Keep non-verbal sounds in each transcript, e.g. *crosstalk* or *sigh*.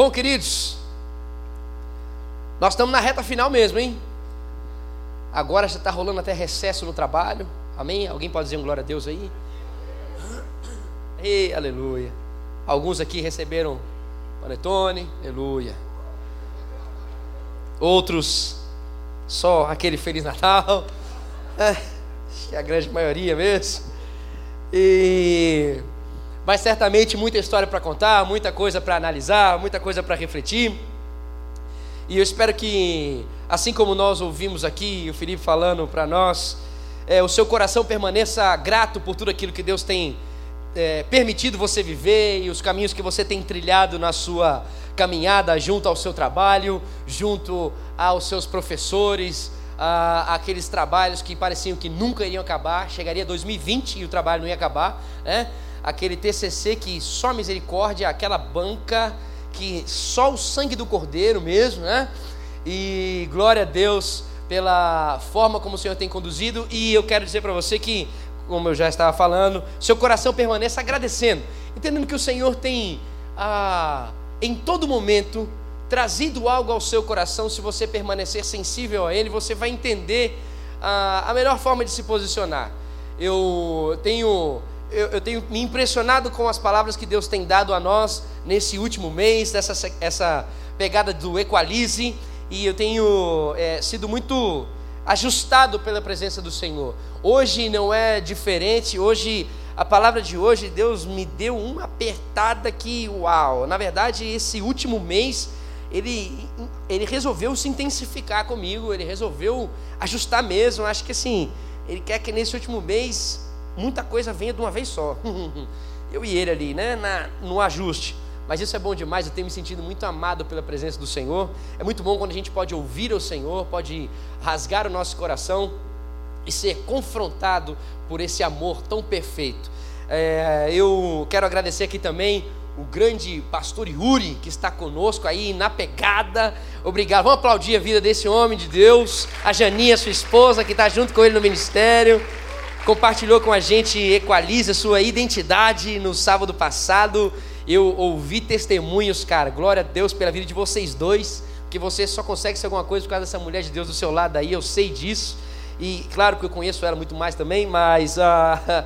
Bom, queridos, nós estamos na reta final mesmo, hein? Agora já está rolando até recesso no trabalho. Amém? Alguém pode dizer um glória a Deus aí? Ei, aleluia. Alguns aqui receberam panetone, aleluia. Outros só aquele Feliz Natal. *laughs* É, acho que é a grande maioria mesmo. E mas certamente muita história para contar, muita coisa para analisar, muita coisa para refletir. E eu espero que, assim como nós ouvimos aqui, o Felipe falando para nós, é, o seu coração permaneça grato por tudo aquilo que Deus tem é, permitido você viver e os caminhos que você tem trilhado na sua caminhada junto ao seu trabalho, junto aos seus professores, a, aqueles trabalhos que pareciam que nunca iriam acabar, chegaria 2020 e o trabalho não ia acabar, né? Aquele TCC que só misericórdia, aquela banca que só o sangue do cordeiro mesmo, né? E glória a Deus pela forma como o Senhor tem conduzido. E eu quero dizer para você que, como eu já estava falando, seu coração permaneça agradecendo, entendendo que o Senhor tem, ah, em todo momento, trazido algo ao seu coração. Se você permanecer sensível a Ele, você vai entender ah, a melhor forma de se posicionar. Eu tenho eu, eu, tenho me impressionado com as palavras que Deus tem dado a nós nesse último mês, dessa essa pegada do equalize, e eu tenho é, sido muito ajustado pela presença do Senhor. Hoje não é diferente, hoje, a palavra de hoje, Deus me deu uma apertada que, uau! Na verdade, esse último mês, ele, ele resolveu se intensificar comigo, ele resolveu ajustar mesmo. Acho que assim, ele quer que nesse último mês muita coisa venha de uma vez só. *laughs* Eu e ele ali, né, na, no ajuste. Mas isso é bom demais, eu tenho me sentido muito amado pela presença do Senhor. É muito bom quando a gente pode ouvir o Senhor, pode rasgar o nosso coração e ser confrontado por esse amor tão perfeito. É, eu quero agradecer aqui também o grande pastor Yuri, que está conosco aí na pegada. Obrigado. Vamos aplaudir a vida desse homem de Deus. A Janinha, sua esposa, que está junto com ele no ministério compartilhou com a gente Equaliza sua identidade no sábado passado. Eu ouvi testemunhos, cara. Glória a Deus pela vida de vocês dois, que você só consegue ser alguma coisa por causa dessa mulher de Deus do seu lado aí, eu sei disso. E claro que eu conheço ela muito mais também, mas uh, *laughs*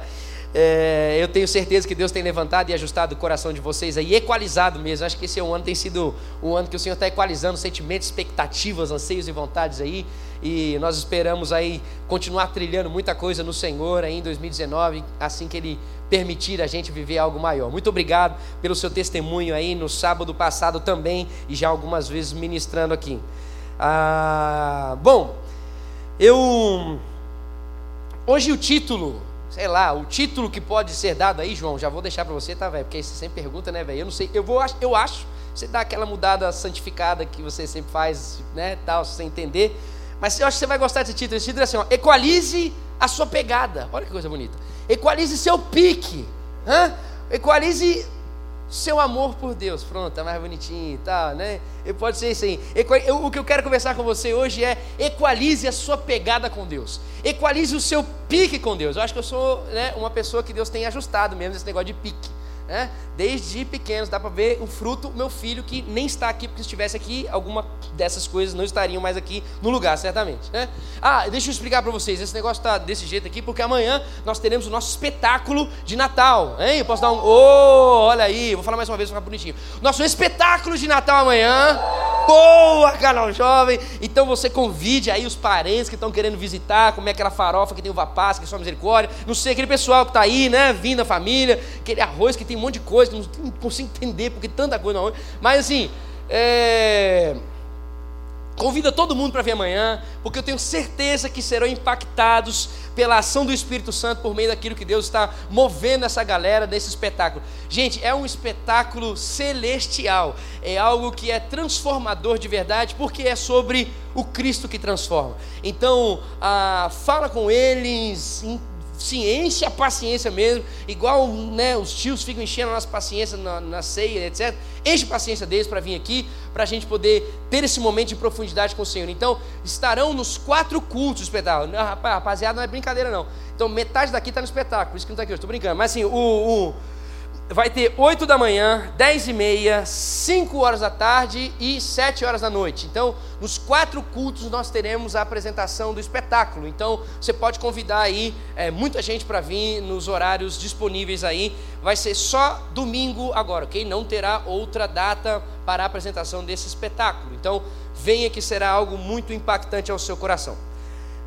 é, eu tenho certeza que Deus tem levantado e ajustado o coração de vocês aí, equalizado mesmo. Acho que esse é um ano tem sido um ano que o Senhor está equalizando sentimentos, expectativas, anseios e vontades aí. E nós esperamos aí continuar trilhando muita coisa no Senhor aí em 2019, assim que Ele permitir a gente viver algo maior. Muito obrigado pelo seu testemunho aí no sábado passado também e já algumas vezes ministrando aqui. Ah, bom, eu hoje o título, sei lá, o título que pode ser dado aí, João, já vou deixar para você, tá, velho? Porque você sempre pergunta, né, velho? Eu não sei, eu vou, eu acho, você dá aquela mudada santificada que você sempre faz, né, tal, sem entender. Mas eu acho que você vai gostar desse título. Esse título é assim: ó, equalize a sua pegada. Olha que coisa bonita. Equalize seu pique. Hã? Equalize seu amor por Deus. Pronto, tá mais bonitinho e tal, né? Pode ser isso aí. O que eu quero conversar com você hoje é equalize a sua pegada com Deus. Equalize o seu pique com Deus. Eu acho que eu sou né, uma pessoa que Deus tem ajustado mesmo esse negócio de pique. Né? Desde pequenos, dá para ver o fruto, meu filho, que nem está aqui, porque se estivesse aqui, alguma dessas coisas não estariam mais aqui no lugar, certamente. Né? Ah, deixa eu explicar para vocês, esse negócio está desse jeito aqui, porque amanhã nós teremos o nosso espetáculo de Natal. Hein? Eu posso dar um. Oh, olha aí, vou falar mais uma vez, vou ficar bonitinho. Nosso espetáculo de Natal amanhã. Boa, canal jovem. Então você convide aí os parentes que estão querendo visitar, comer aquela farofa que tem uva passa, que é só misericórdia. Não sei, aquele pessoal que está aí, né? Vindo a família, aquele arroz que tem um monte de coisa, não, consigo entender porque tanta coisa não. Mas assim, é... Convida todo mundo para vir amanhã, porque eu tenho certeza que serão impactados pela ação do Espírito Santo por meio daquilo que Deus está movendo essa galera desse espetáculo. Gente, é um espetáculo celestial, é algo que é transformador de verdade, porque é sobre o Cristo que transforma. Então, ah, fala com eles, se enche a paciência mesmo, igual né, os tios ficam enchendo a nossa paciência na, na ceia, etc. Enche a paciência deles para vir aqui, para a gente poder ter esse momento de profundidade com o Senhor. Então, estarão nos quatro cultos do espetáculo. Não, rapaziada, não é brincadeira não. Então, metade daqui está no espetáculo, por isso que não está aqui, eu estou brincando. Mas assim, o, o vai ter 8 da manhã, 10 e meia, 5 horas da tarde e 7 horas da noite. Então, nos quatro cultos nós teremos a apresentação do espetáculo. Então, você pode convidar aí é, muita gente para vir nos horários disponíveis aí. Vai ser só domingo agora, ok? Não terá outra data para a apresentação desse espetáculo. Então, venha que será algo muito impactante ao seu coração.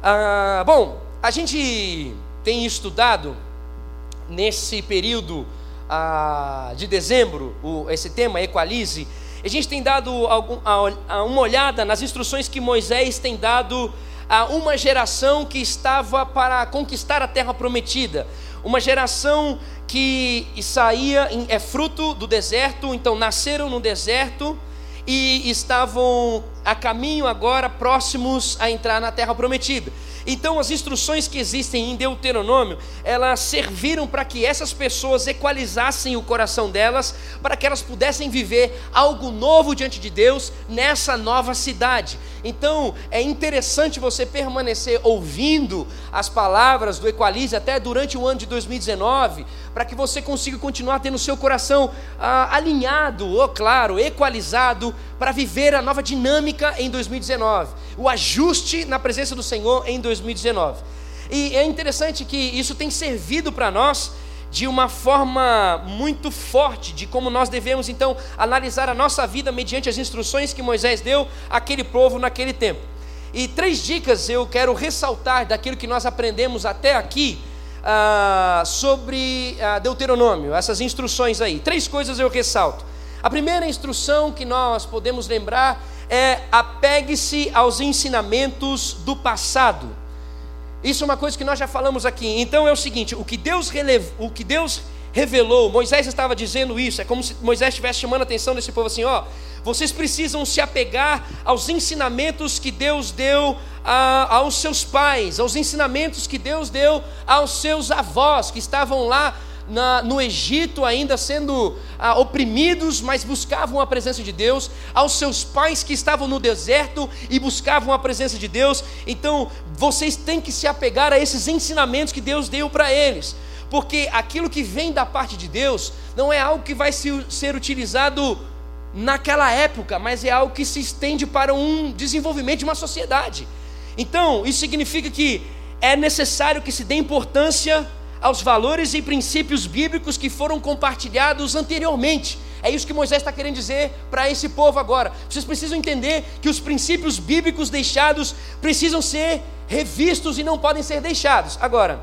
Ah, bom, a gente tem estudado nesse período de dezembro, o, esse tema, Equalize, a gente tem dado algum, a, a uma olhada nas instruções que Moisés tem dado a uma geração que estava para conquistar a terra prometida, uma geração que saía, é fruto do deserto, então nasceram no deserto e estavam a caminho agora próximos a entrar na terra prometida. Então, as instruções que existem em Deuteronômio, elas serviram para que essas pessoas equalizassem o coração delas, para que elas pudessem viver algo novo diante de Deus nessa nova cidade. Então, é interessante você permanecer ouvindo as palavras do Equalize até durante o ano de 2019, para que você consiga continuar tendo o seu coração ah, alinhado, ou claro, equalizado, para viver a nova dinâmica em 2019, o ajuste na presença do Senhor em 2019. E é interessante que isso tem servido para nós de uma forma muito forte de como nós devemos então analisar a nossa vida mediante as instruções que Moisés deu àquele povo naquele tempo. E três dicas eu quero ressaltar daquilo que nós aprendemos até aqui ah, sobre ah, Deuteronômio, essas instruções aí. Três coisas eu ressalto. A primeira instrução que nós podemos lembrar é apegue-se aos ensinamentos do passado. Isso é uma coisa que nós já falamos aqui. Então é o seguinte: o que Deus, relev... o que Deus revelou, Moisés estava dizendo isso, é como se Moisés estivesse chamando a atenção desse povo assim: ó, vocês precisam se apegar aos ensinamentos que Deus deu a, aos seus pais, aos ensinamentos que Deus deu aos seus avós que estavam lá na, no Egito, ainda sendo ah, oprimidos, mas buscavam a presença de Deus, aos seus pais que estavam no deserto e buscavam a presença de Deus. Então, vocês têm que se apegar a esses ensinamentos que Deus deu para eles, porque aquilo que vem da parte de Deus não é algo que vai ser utilizado naquela época, mas é algo que se estende para um desenvolvimento de uma sociedade. Então, isso significa que é necessário que se dê importância aos valores e princípios bíblicos que foram compartilhados anteriormente. É isso que Moisés está querendo dizer para esse povo agora. Vocês precisam entender que os princípios bíblicos deixados precisam ser revistos e não podem ser deixados. Agora,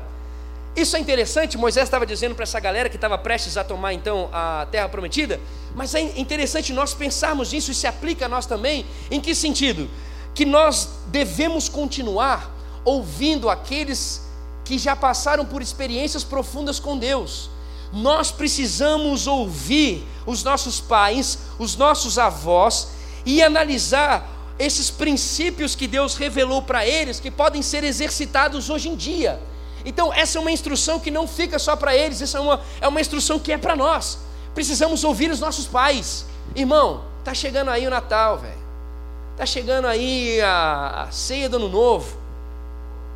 isso é interessante, Moisés estava dizendo para essa galera que estava prestes a tomar então a terra prometida, mas é interessante nós pensarmos nisso e se aplica a nós também. Em que sentido? Que nós devemos continuar ouvindo aqueles que já passaram por experiências profundas com Deus. Nós precisamos ouvir os nossos pais, os nossos avós e analisar esses princípios que Deus revelou para eles que podem ser exercitados hoje em dia. Então, essa é uma instrução que não fica só para eles, essa é uma, é uma instrução que é para nós. Precisamos ouvir os nossos pais. Irmão, tá chegando aí o Natal, velho. Tá chegando aí a, a ceia do Ano Novo.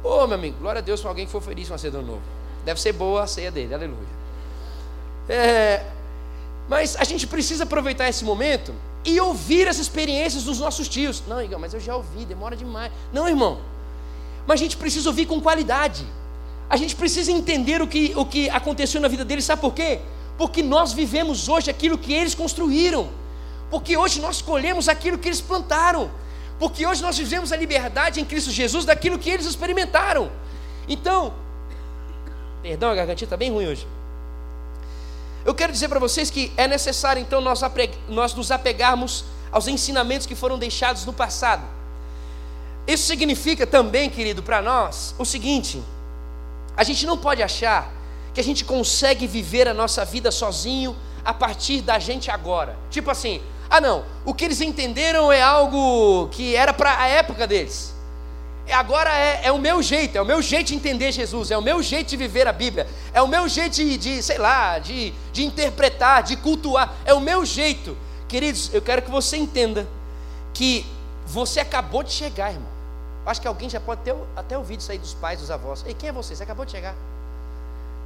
Ô, oh, meu amigo, glória a Deus para alguém que for feliz com a ceia do ano novo. Deve ser boa a ceia dele, aleluia. É, mas a gente precisa aproveitar esse momento e ouvir as experiências dos nossos tios. Não, Igor, mas eu já ouvi, demora demais. Não, irmão. Mas a gente precisa ouvir com qualidade. A gente precisa entender o que, o que aconteceu na vida deles, sabe por quê? Porque nós vivemos hoje aquilo que eles construíram. Porque hoje nós colhemos aquilo que eles plantaram porque hoje nós vivemos a liberdade em Cristo Jesus daquilo que eles experimentaram. Então, perdão, a gargantinha está bem ruim hoje. Eu quero dizer para vocês que é necessário então nós, nós nos apegarmos aos ensinamentos que foram deixados no passado. Isso significa também, querido, para nós o seguinte: a gente não pode achar que a gente consegue viver a nossa vida sozinho a partir da gente agora. Tipo assim, ah, não, o que eles entenderam é algo que era para a época deles. Agora é, é, o meu jeito, é o meu jeito de entender Jesus, é o meu jeito de viver a Bíblia, é o meu jeito de, de sei lá, de, de interpretar, de cultuar, é o meu jeito. Queridos, eu quero que você entenda que você acabou de chegar, irmão. Acho que alguém já pode ter até ouvido isso aí dos pais, dos avós. Ei, quem é você? Você acabou de chegar.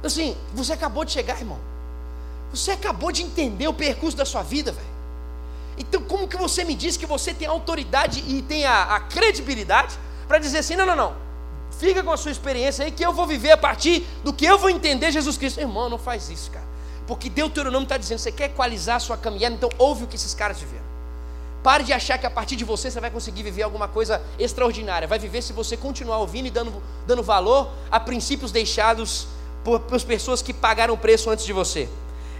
Assim, você acabou de chegar, irmão. Você acabou de entender o percurso da sua vida, velho. Então, como que você me diz que você tem autoridade e tem a, a credibilidade para dizer assim: não, não, não, fica com a sua experiência aí que eu vou viver a partir do que eu vou entender Jesus Cristo? Irmão, não faz isso, cara. Porque Deuteronômio está dizendo: você quer equalizar a sua caminhada, então ouve o que esses caras viveram. Pare de achar que a partir de você você vai conseguir viver alguma coisa extraordinária. Vai viver se você continuar ouvindo e dando, dando valor a princípios deixados por, por pessoas que pagaram o preço antes de você.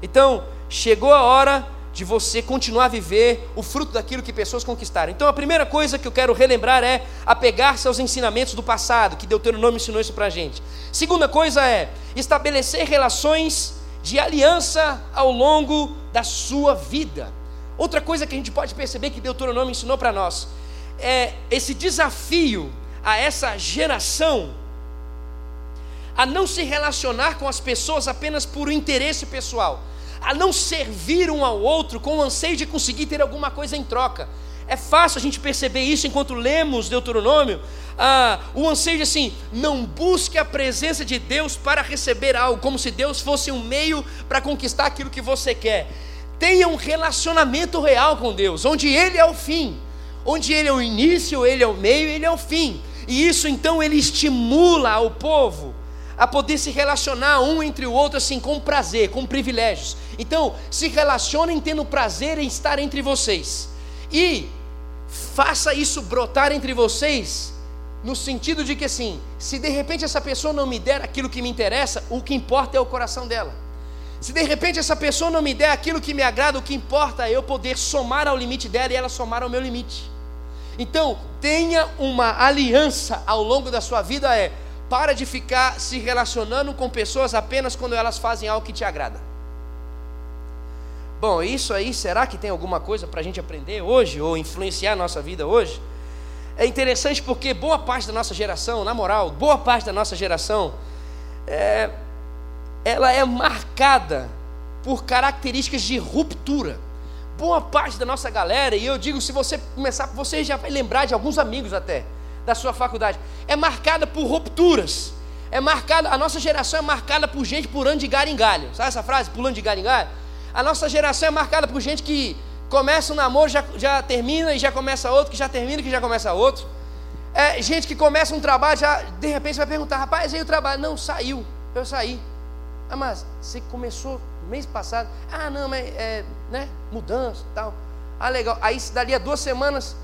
Então, chegou a hora de você continuar a viver o fruto daquilo que pessoas conquistaram. Então, a primeira coisa que eu quero relembrar é apegar-se aos ensinamentos do passado, que Deuteronômio ensinou isso para a gente. Segunda coisa é estabelecer relações de aliança ao longo da sua vida. Outra coisa que a gente pode perceber que Deuteronômio ensinou para nós é esse desafio a essa geração a não se relacionar com as pessoas apenas por interesse pessoal, a não servir um ao outro com o anseio de conseguir ter alguma coisa em troca. É fácil a gente perceber isso enquanto lemos Deuteronômio. Ah, o anseio de assim, não busque a presença de Deus para receber algo, como se Deus fosse um meio para conquistar aquilo que você quer tenha um relacionamento real com Deus, onde Ele é o fim, onde Ele é o início, Ele é o meio, Ele é o fim. E isso então ele estimula o povo a poder se relacionar um entre o outro assim com prazer, com privilégios. Então, se relacionem tendo prazer em estar entre vocês. E faça isso brotar entre vocês no sentido de que assim, se de repente essa pessoa não me der aquilo que me interessa, o que importa é o coração dela. Se de repente essa pessoa não me der aquilo que me agrada, o que importa é eu poder somar ao limite dela e ela somar ao meu limite. Então, tenha uma aliança ao longo da sua vida é para de ficar se relacionando com pessoas apenas quando elas fazem algo que te agrada. Bom, isso aí, será que tem alguma coisa para a gente aprender hoje ou influenciar a nossa vida hoje? É interessante porque boa parte da nossa geração, na moral, boa parte da nossa geração é, ela é marcada por características de ruptura. Boa parte da nossa galera, e eu digo, se você começar, você já vai lembrar de alguns amigos até da sua faculdade, é marcada por rupturas. É marcada, a nossa geração é marcada por gente pulando de galho em galho. Sabe essa frase? Pulando de galho em galho? A nossa geração é marcada por gente que começa um namoro, já, já termina e já começa outro, que já termina que já começa outro. É gente que começa um trabalho, já de repente vai perguntar, rapaz, aí o trabalho? Não, saiu, eu saí. Ah, mas você começou mês passado. Ah, não, mas é, né? Mudança tal. Ah, legal. Aí dali a duas semanas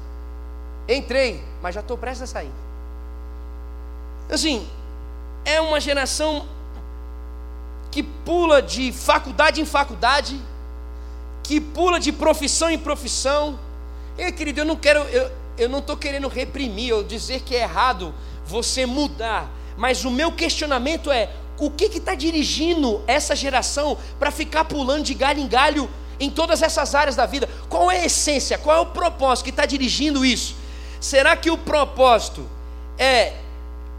entrei, mas já estou prestes a sair. Assim, é uma geração que pula de faculdade em faculdade, que pula de profissão em profissão. E querido, eu não quero, eu, eu não estou querendo reprimir ou dizer que é errado você mudar, mas o meu questionamento é: o que está dirigindo essa geração para ficar pulando de galho em galho em todas essas áreas da vida? Qual é a essência? Qual é o propósito que está dirigindo isso? Será que o propósito é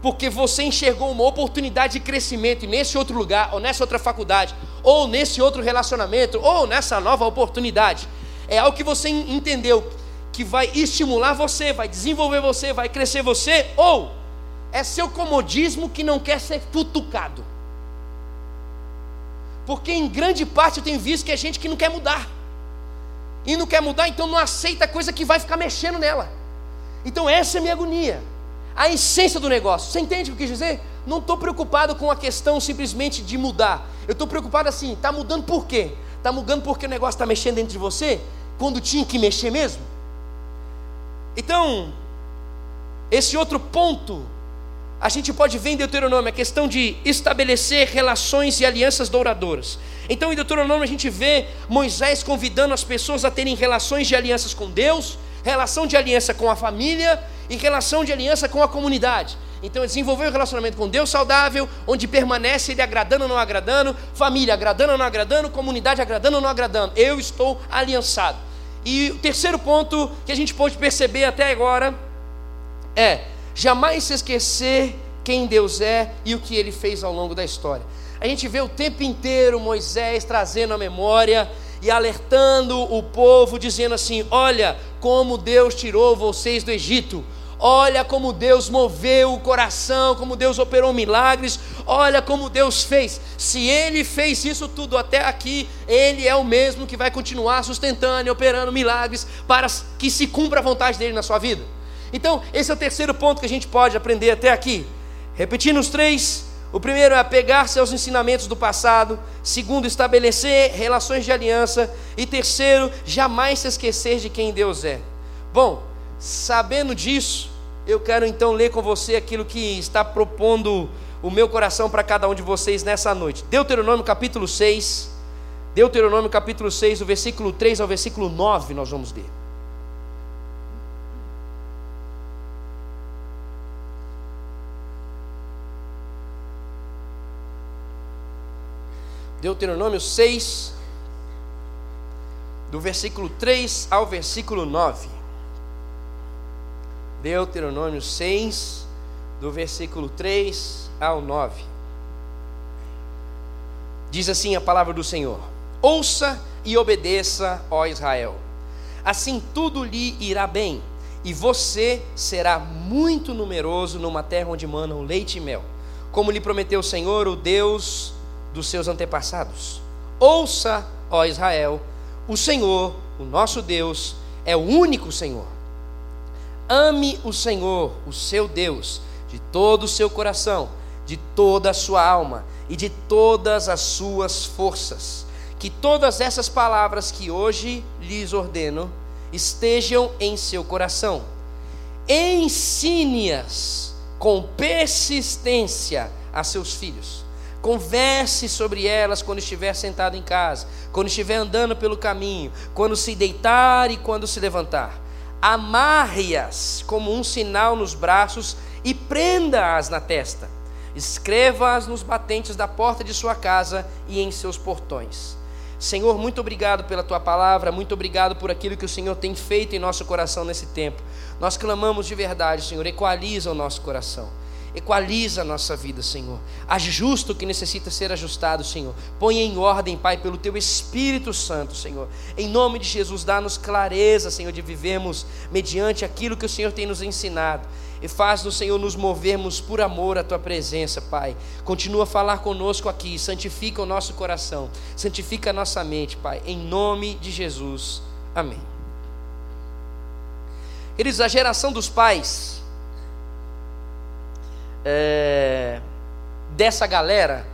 porque você enxergou uma oportunidade de crescimento nesse outro lugar, ou nessa outra faculdade, ou nesse outro relacionamento, ou nessa nova oportunidade? É algo que você entendeu que vai estimular você, vai desenvolver você, vai crescer você, ou é seu comodismo que não quer ser futucado? Porque em grande parte eu tenho visto que é gente que não quer mudar. E não quer mudar, então não aceita coisa que vai ficar mexendo nela. Então essa é a minha agonia. A essência do negócio. Você entende o que eu quis dizer? Não estou preocupado com a questão simplesmente de mudar. Eu estou preocupado assim, está mudando por quê? Está mudando porque o negócio está mexendo dentro de você? Quando tinha que mexer mesmo? Então, esse outro ponto a gente pode ver em Deuteronômio a questão de estabelecer relações e alianças douradouras. Então, em Deuteronômio, a gente vê Moisés convidando as pessoas a terem relações de alianças com Deus, relação de aliança com a família e relação de aliança com a comunidade. Então, desenvolver um relacionamento com Deus saudável, onde permanece ele agradando ou não agradando, família agradando ou não agradando, comunidade agradando ou não agradando. Eu estou aliançado. E o terceiro ponto que a gente pode perceber até agora é jamais se esquecer quem Deus é e o que ele fez ao longo da história. A gente vê o tempo inteiro Moisés trazendo a memória e alertando o povo, dizendo assim: Olha como Deus tirou vocês do Egito, olha como Deus moveu o coração, como Deus operou milagres, olha como Deus fez. Se Ele fez isso tudo até aqui, Ele é o mesmo que vai continuar sustentando e operando milagres para que se cumpra a vontade dele na sua vida. Então, esse é o terceiro ponto que a gente pode aprender até aqui. Repetindo os três. O primeiro é apegar-se aos ensinamentos do passado. Segundo, estabelecer relações de aliança. E terceiro, jamais se esquecer de quem Deus é. Bom, sabendo disso, eu quero então ler com você aquilo que está propondo o meu coração para cada um de vocês nessa noite. Deuteronômio capítulo 6. Deuteronômio capítulo 6, o versículo 3 ao versículo 9, nós vamos ler. Deuteronômio 6, do versículo 3 ao versículo 9. Deuteronômio 6, do versículo 3 ao 9. Diz assim a palavra do Senhor: Ouça e obedeça, ó Israel. Assim tudo lhe irá bem, e você será muito numeroso numa terra onde manam leite e mel, como lhe prometeu o Senhor, o Deus dos seus antepassados. Ouça, ó Israel, o Senhor, o nosso Deus, é o único Senhor. Ame o Senhor, o seu Deus, de todo o seu coração, de toda a sua alma e de todas as suas forças. Que todas essas palavras que hoje lhes ordeno estejam em seu coração. Ensine-as com persistência a seus filhos Converse sobre elas quando estiver sentado em casa, quando estiver andando pelo caminho, quando se deitar e quando se levantar. Amarre-as como um sinal nos braços e prenda-as na testa. Escreva-as nos batentes da porta de sua casa e em seus portões. Senhor, muito obrigado pela tua palavra, muito obrigado por aquilo que o Senhor tem feito em nosso coração nesse tempo. Nós clamamos de verdade, Senhor, equaliza o nosso coração. Equaliza a nossa vida, Senhor. Ajusta o que necessita ser ajustado, Senhor. Põe em ordem, Pai, pelo Teu Espírito Santo, Senhor. Em nome de Jesus, dá-nos clareza, Senhor, de vivermos mediante aquilo que o Senhor tem nos ensinado. E faz no Senhor nos movermos por amor à Tua presença, Pai. Continua a falar conosco aqui. Santifica o nosso coração. Santifica a nossa mente, Pai. Em nome de Jesus. Amém. Queridos, a geração dos pais é, dessa galera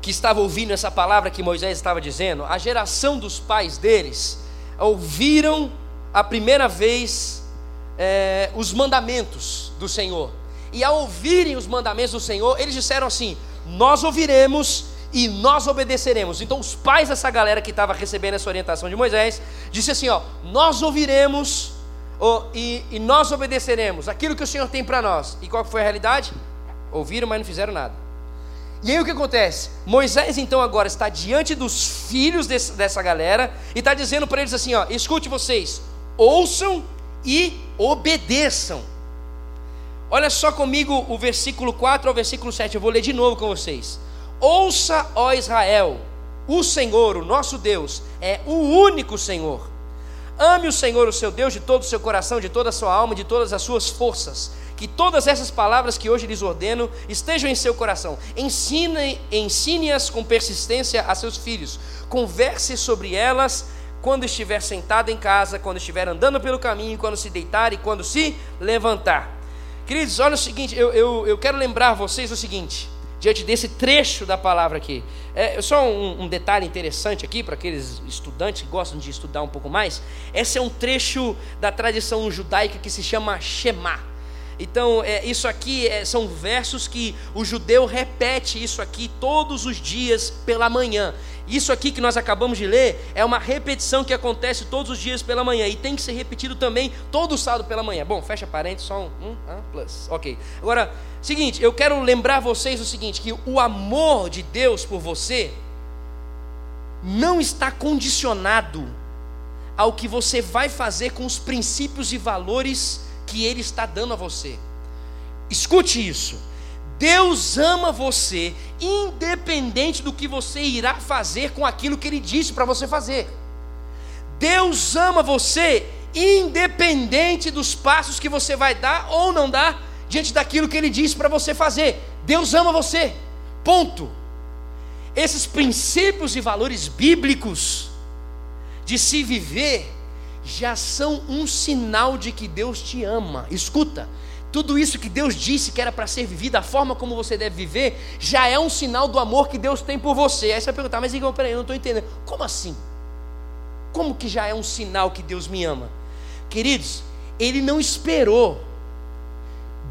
que estava ouvindo essa palavra que Moisés estava dizendo, a geração dos pais deles ouviram a primeira vez é, os mandamentos do Senhor. E ao ouvirem os mandamentos do Senhor, eles disseram assim: Nós ouviremos e nós obedeceremos. Então, os pais dessa galera que estava recebendo essa orientação de Moisés, disse assim: Ó, nós ouviremos oh, e, e, nós obedeceremos aquilo que o Senhor tem para nós. E qual foi a realidade? Ouviram, mas não fizeram nada. E aí o que acontece? Moisés então agora está diante dos filhos desse, dessa galera e está dizendo para eles assim: ó, escute vocês, ouçam e obedeçam. Olha só comigo o versículo 4 ao versículo 7, eu vou ler de novo com vocês. Ouça, ó Israel, o Senhor, o nosso Deus, é o único Senhor. Ame o Senhor, o seu Deus, de todo o seu coração, de toda a sua alma, de todas as suas forças. Que todas essas palavras que hoje lhes ordeno estejam em seu coração. Ensine-as ensine com persistência a seus filhos. Converse sobre elas quando estiver sentado em casa, quando estiver andando pelo caminho, quando se deitar e quando se levantar. Queridos, olha o seguinte, eu, eu, eu quero lembrar vocês o seguinte diante desse trecho da palavra aqui. É só um, um detalhe interessante aqui para aqueles estudantes que gostam de estudar um pouco mais. Esse é um trecho da tradição judaica que se chama Shema. Então, é, isso aqui é, são versos que o judeu repete isso aqui todos os dias pela manhã. Isso aqui que nós acabamos de ler é uma repetição que acontece todos os dias pela manhã e tem que ser repetido também todo sábado pela manhã. Bom, fecha parênteses, só um, um ah, plus. Ok. Agora, seguinte, eu quero lembrar vocês o seguinte: que o amor de Deus por você não está condicionado ao que você vai fazer com os princípios e valores que Ele está dando a você. Escute isso. Deus ama você, independente do que você irá fazer com aquilo que Ele disse para você fazer. Deus ama você, independente dos passos que você vai dar ou não dar diante daquilo que ele diz para você fazer. Deus ama você. Ponto. Esses princípios e valores bíblicos de se viver já são um sinal de que Deus te ama. Escuta, tudo isso que Deus disse que era para ser vivido, a forma como você deve viver, já é um sinal do amor que Deus tem por você. Aí você vai perguntar, mas Igor, peraí, eu não estou entendendo. Como assim? Como que já é um sinal que Deus me ama? Queridos, Ele não esperou,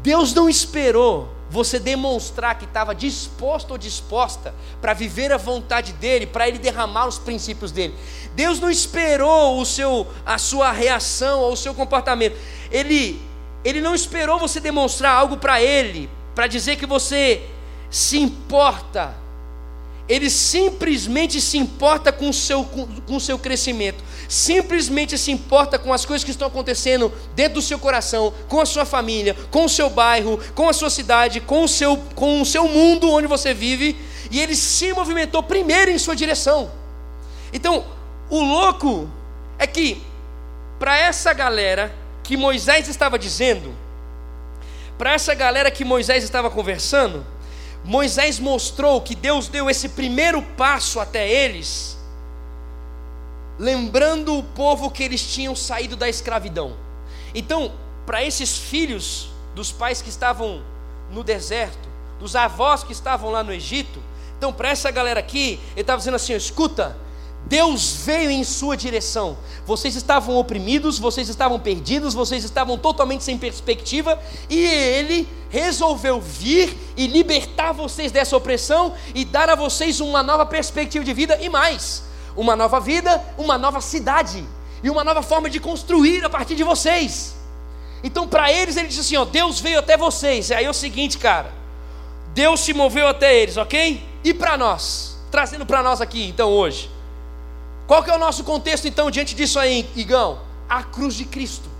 Deus não esperou você demonstrar que estava disposto ou disposta para viver a vontade dele, para ele derramar os princípios dele. Deus não esperou o seu, a sua reação ou o seu comportamento. Ele, ele não esperou você demonstrar algo para ele, para dizer que você se importa. Ele simplesmente se importa com o seu, com, com seu crescimento, simplesmente se importa com as coisas que estão acontecendo dentro do seu coração, com a sua família, com o seu bairro, com a sua cidade, com o seu, com o seu mundo onde você vive, e ele se movimentou primeiro em sua direção. Então, o louco é que, para essa galera que Moisés estava dizendo, para essa galera que Moisés estava conversando, Moisés mostrou que Deus deu esse primeiro passo até eles, lembrando o povo que eles tinham saído da escravidão. Então, para esses filhos dos pais que estavam no deserto, dos avós que estavam lá no Egito, então para essa galera aqui, ele estava dizendo assim: escuta, Deus veio em sua direção. Vocês estavam oprimidos, vocês estavam perdidos, vocês estavam totalmente sem perspectiva, e Ele resolveu vir e libertar vocês dessa opressão e dar a vocês uma nova perspectiva de vida e mais, uma nova vida, uma nova cidade e uma nova forma de construir a partir de vocês. Então, para eles, ele disse assim: ó, Deus veio até vocês. Aí é o seguinte, cara, Deus se moveu até eles, ok? E para nós, trazendo para nós aqui, então, hoje. Qual que é o nosso contexto então diante disso aí, Igão? A cruz de Cristo.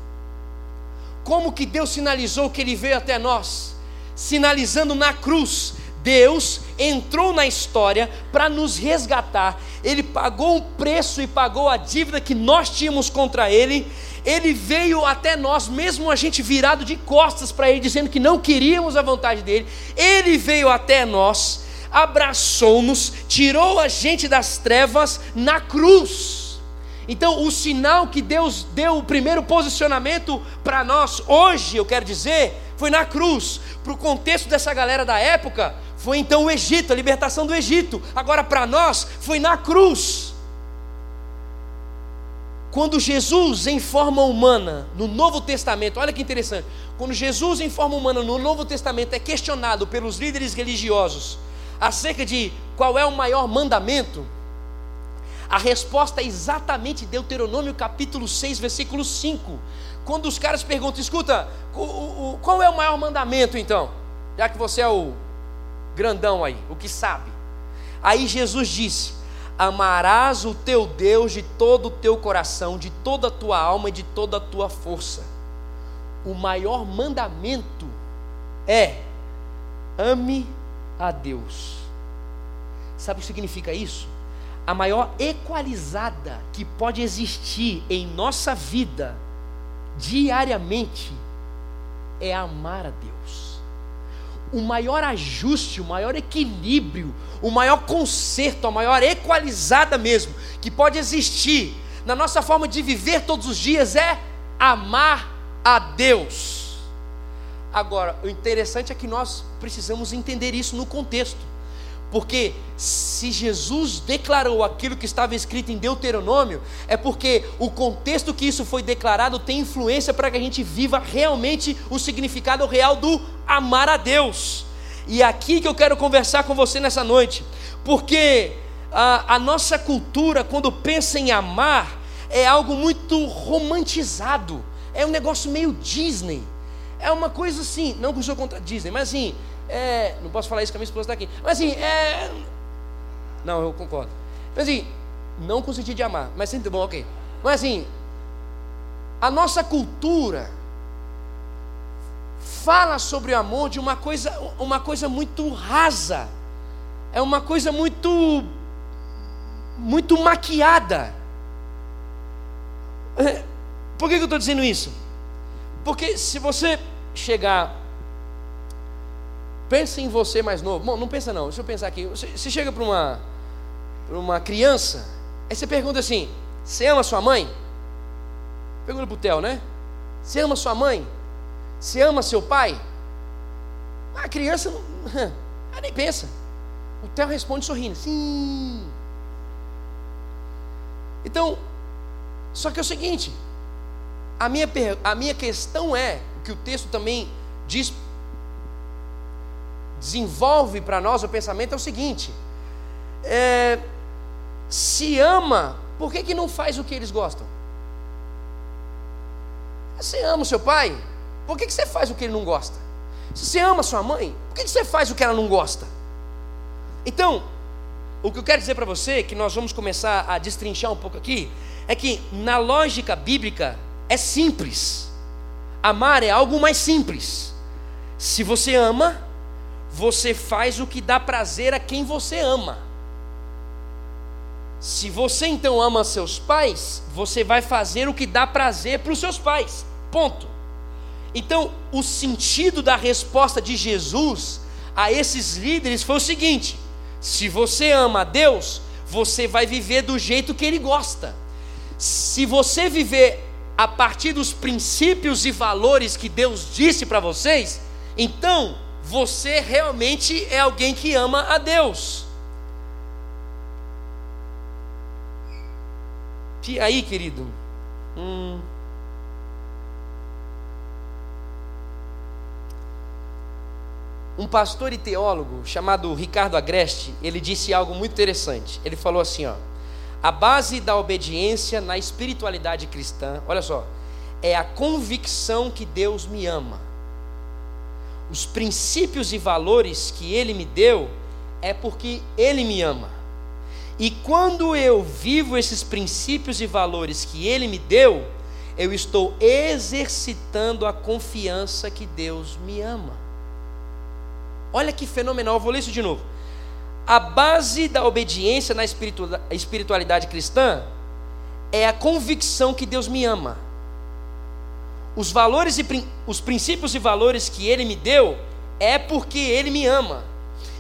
Como que Deus sinalizou que ele veio até nós? Sinalizando na cruz. Deus entrou na história para nos resgatar. Ele pagou um preço e pagou a dívida que nós tínhamos contra ele. Ele veio até nós, mesmo a gente virado de costas para ele, dizendo que não queríamos a vontade dele. Ele veio até nós abraçou-nos, tirou a gente das trevas na cruz. Então, o sinal que Deus deu, o primeiro posicionamento para nós hoje, eu quero dizer, foi na cruz. Para o contexto dessa galera da época, foi então o Egito, a libertação do Egito. Agora, para nós, foi na cruz. Quando Jesus, em forma humana, no Novo Testamento, olha que interessante, quando Jesus, em forma humana, no Novo Testamento, é questionado pelos líderes religiosos acerca de qual é o maior mandamento, a resposta é exatamente Deuteronômio capítulo 6, versículo 5. Quando os caras perguntam, escuta, qual é o maior mandamento então? Já que você é o grandão aí, o que sabe. Aí Jesus disse: Amarás o teu Deus de todo o teu coração, de toda a tua alma e de toda a tua força. O maior mandamento é: ame a Deus. Sabe o que significa isso? A maior equalizada que pode existir em nossa vida diariamente é amar a Deus. O maior ajuste, o maior equilíbrio, o maior conserto, a maior equalizada mesmo que pode existir na nossa forma de viver todos os dias é amar a Deus. Agora, o interessante é que nós precisamos entender isso no contexto. Porque se Jesus declarou aquilo que estava escrito em Deuteronômio, é porque o contexto que isso foi declarado tem influência para que a gente viva realmente o significado real do amar a Deus. E é aqui que eu quero conversar com você nessa noite, porque a, a nossa cultura, quando pensa em amar, é algo muito romantizado, é um negócio meio Disney. É uma coisa assim, não que eu sou contra a Disney, mas assim, é, não posso falar isso que a minha esposa está aqui, mas assim, é. Não, eu concordo. Mas assim, não com o sentido de amar, mas sempre bom, ok. Mas assim, a nossa cultura fala sobre o amor de uma coisa, uma coisa muito rasa, é uma coisa muito, muito maquiada. É, Por que eu estou dizendo isso? Porque se você chegar. Pense em você mais novo. Bom, não pensa não. Deixa eu pensar aqui. Você, você chega para uma, uma criança, aí você pergunta assim: Você ama sua mãe? Pergunta o Theo, né? Você ama sua mãe? Você ama seu pai? A criança não, *laughs* ela nem pensa. O Theo responde sorrindo: Sim. Então, só que é o seguinte: a minha, a minha questão é, o que o texto também diz, desenvolve para nós o pensamento é o seguinte: é, se ama, por que, que não faz o que eles gostam? Você ama o seu pai, por que, que você faz o que ele não gosta? Se você ama sua mãe, por que, que você faz o que ela não gosta? Então, o que eu quero dizer para você, que nós vamos começar a destrinchar um pouco aqui, é que na lógica bíblica, é simples. Amar é algo mais simples. Se você ama, você faz o que dá prazer a quem você ama. Se você então ama seus pais, você vai fazer o que dá prazer para os seus pais. Ponto. Então, o sentido da resposta de Jesus a esses líderes foi o seguinte: se você ama a Deus, você vai viver do jeito que Ele gosta. Se você viver a partir dos princípios e valores que Deus disse para vocês, então você realmente é alguém que ama a Deus. E aí, querido? Hum. Um pastor e teólogo chamado Ricardo Agreste, ele disse algo muito interessante. Ele falou assim, ó: a base da obediência na espiritualidade cristã, olha só, é a convicção que Deus me ama. Os princípios e valores que Ele me deu é porque Ele me ama. E quando eu vivo esses princípios e valores que Ele me deu, eu estou exercitando a confiança que Deus me ama. Olha que fenomenal, eu vou ler isso de novo a base da obediência na espiritualidade cristã é a convicção que Deus me ama. Os valores e os princípios e valores que Ele me deu é porque Ele me ama.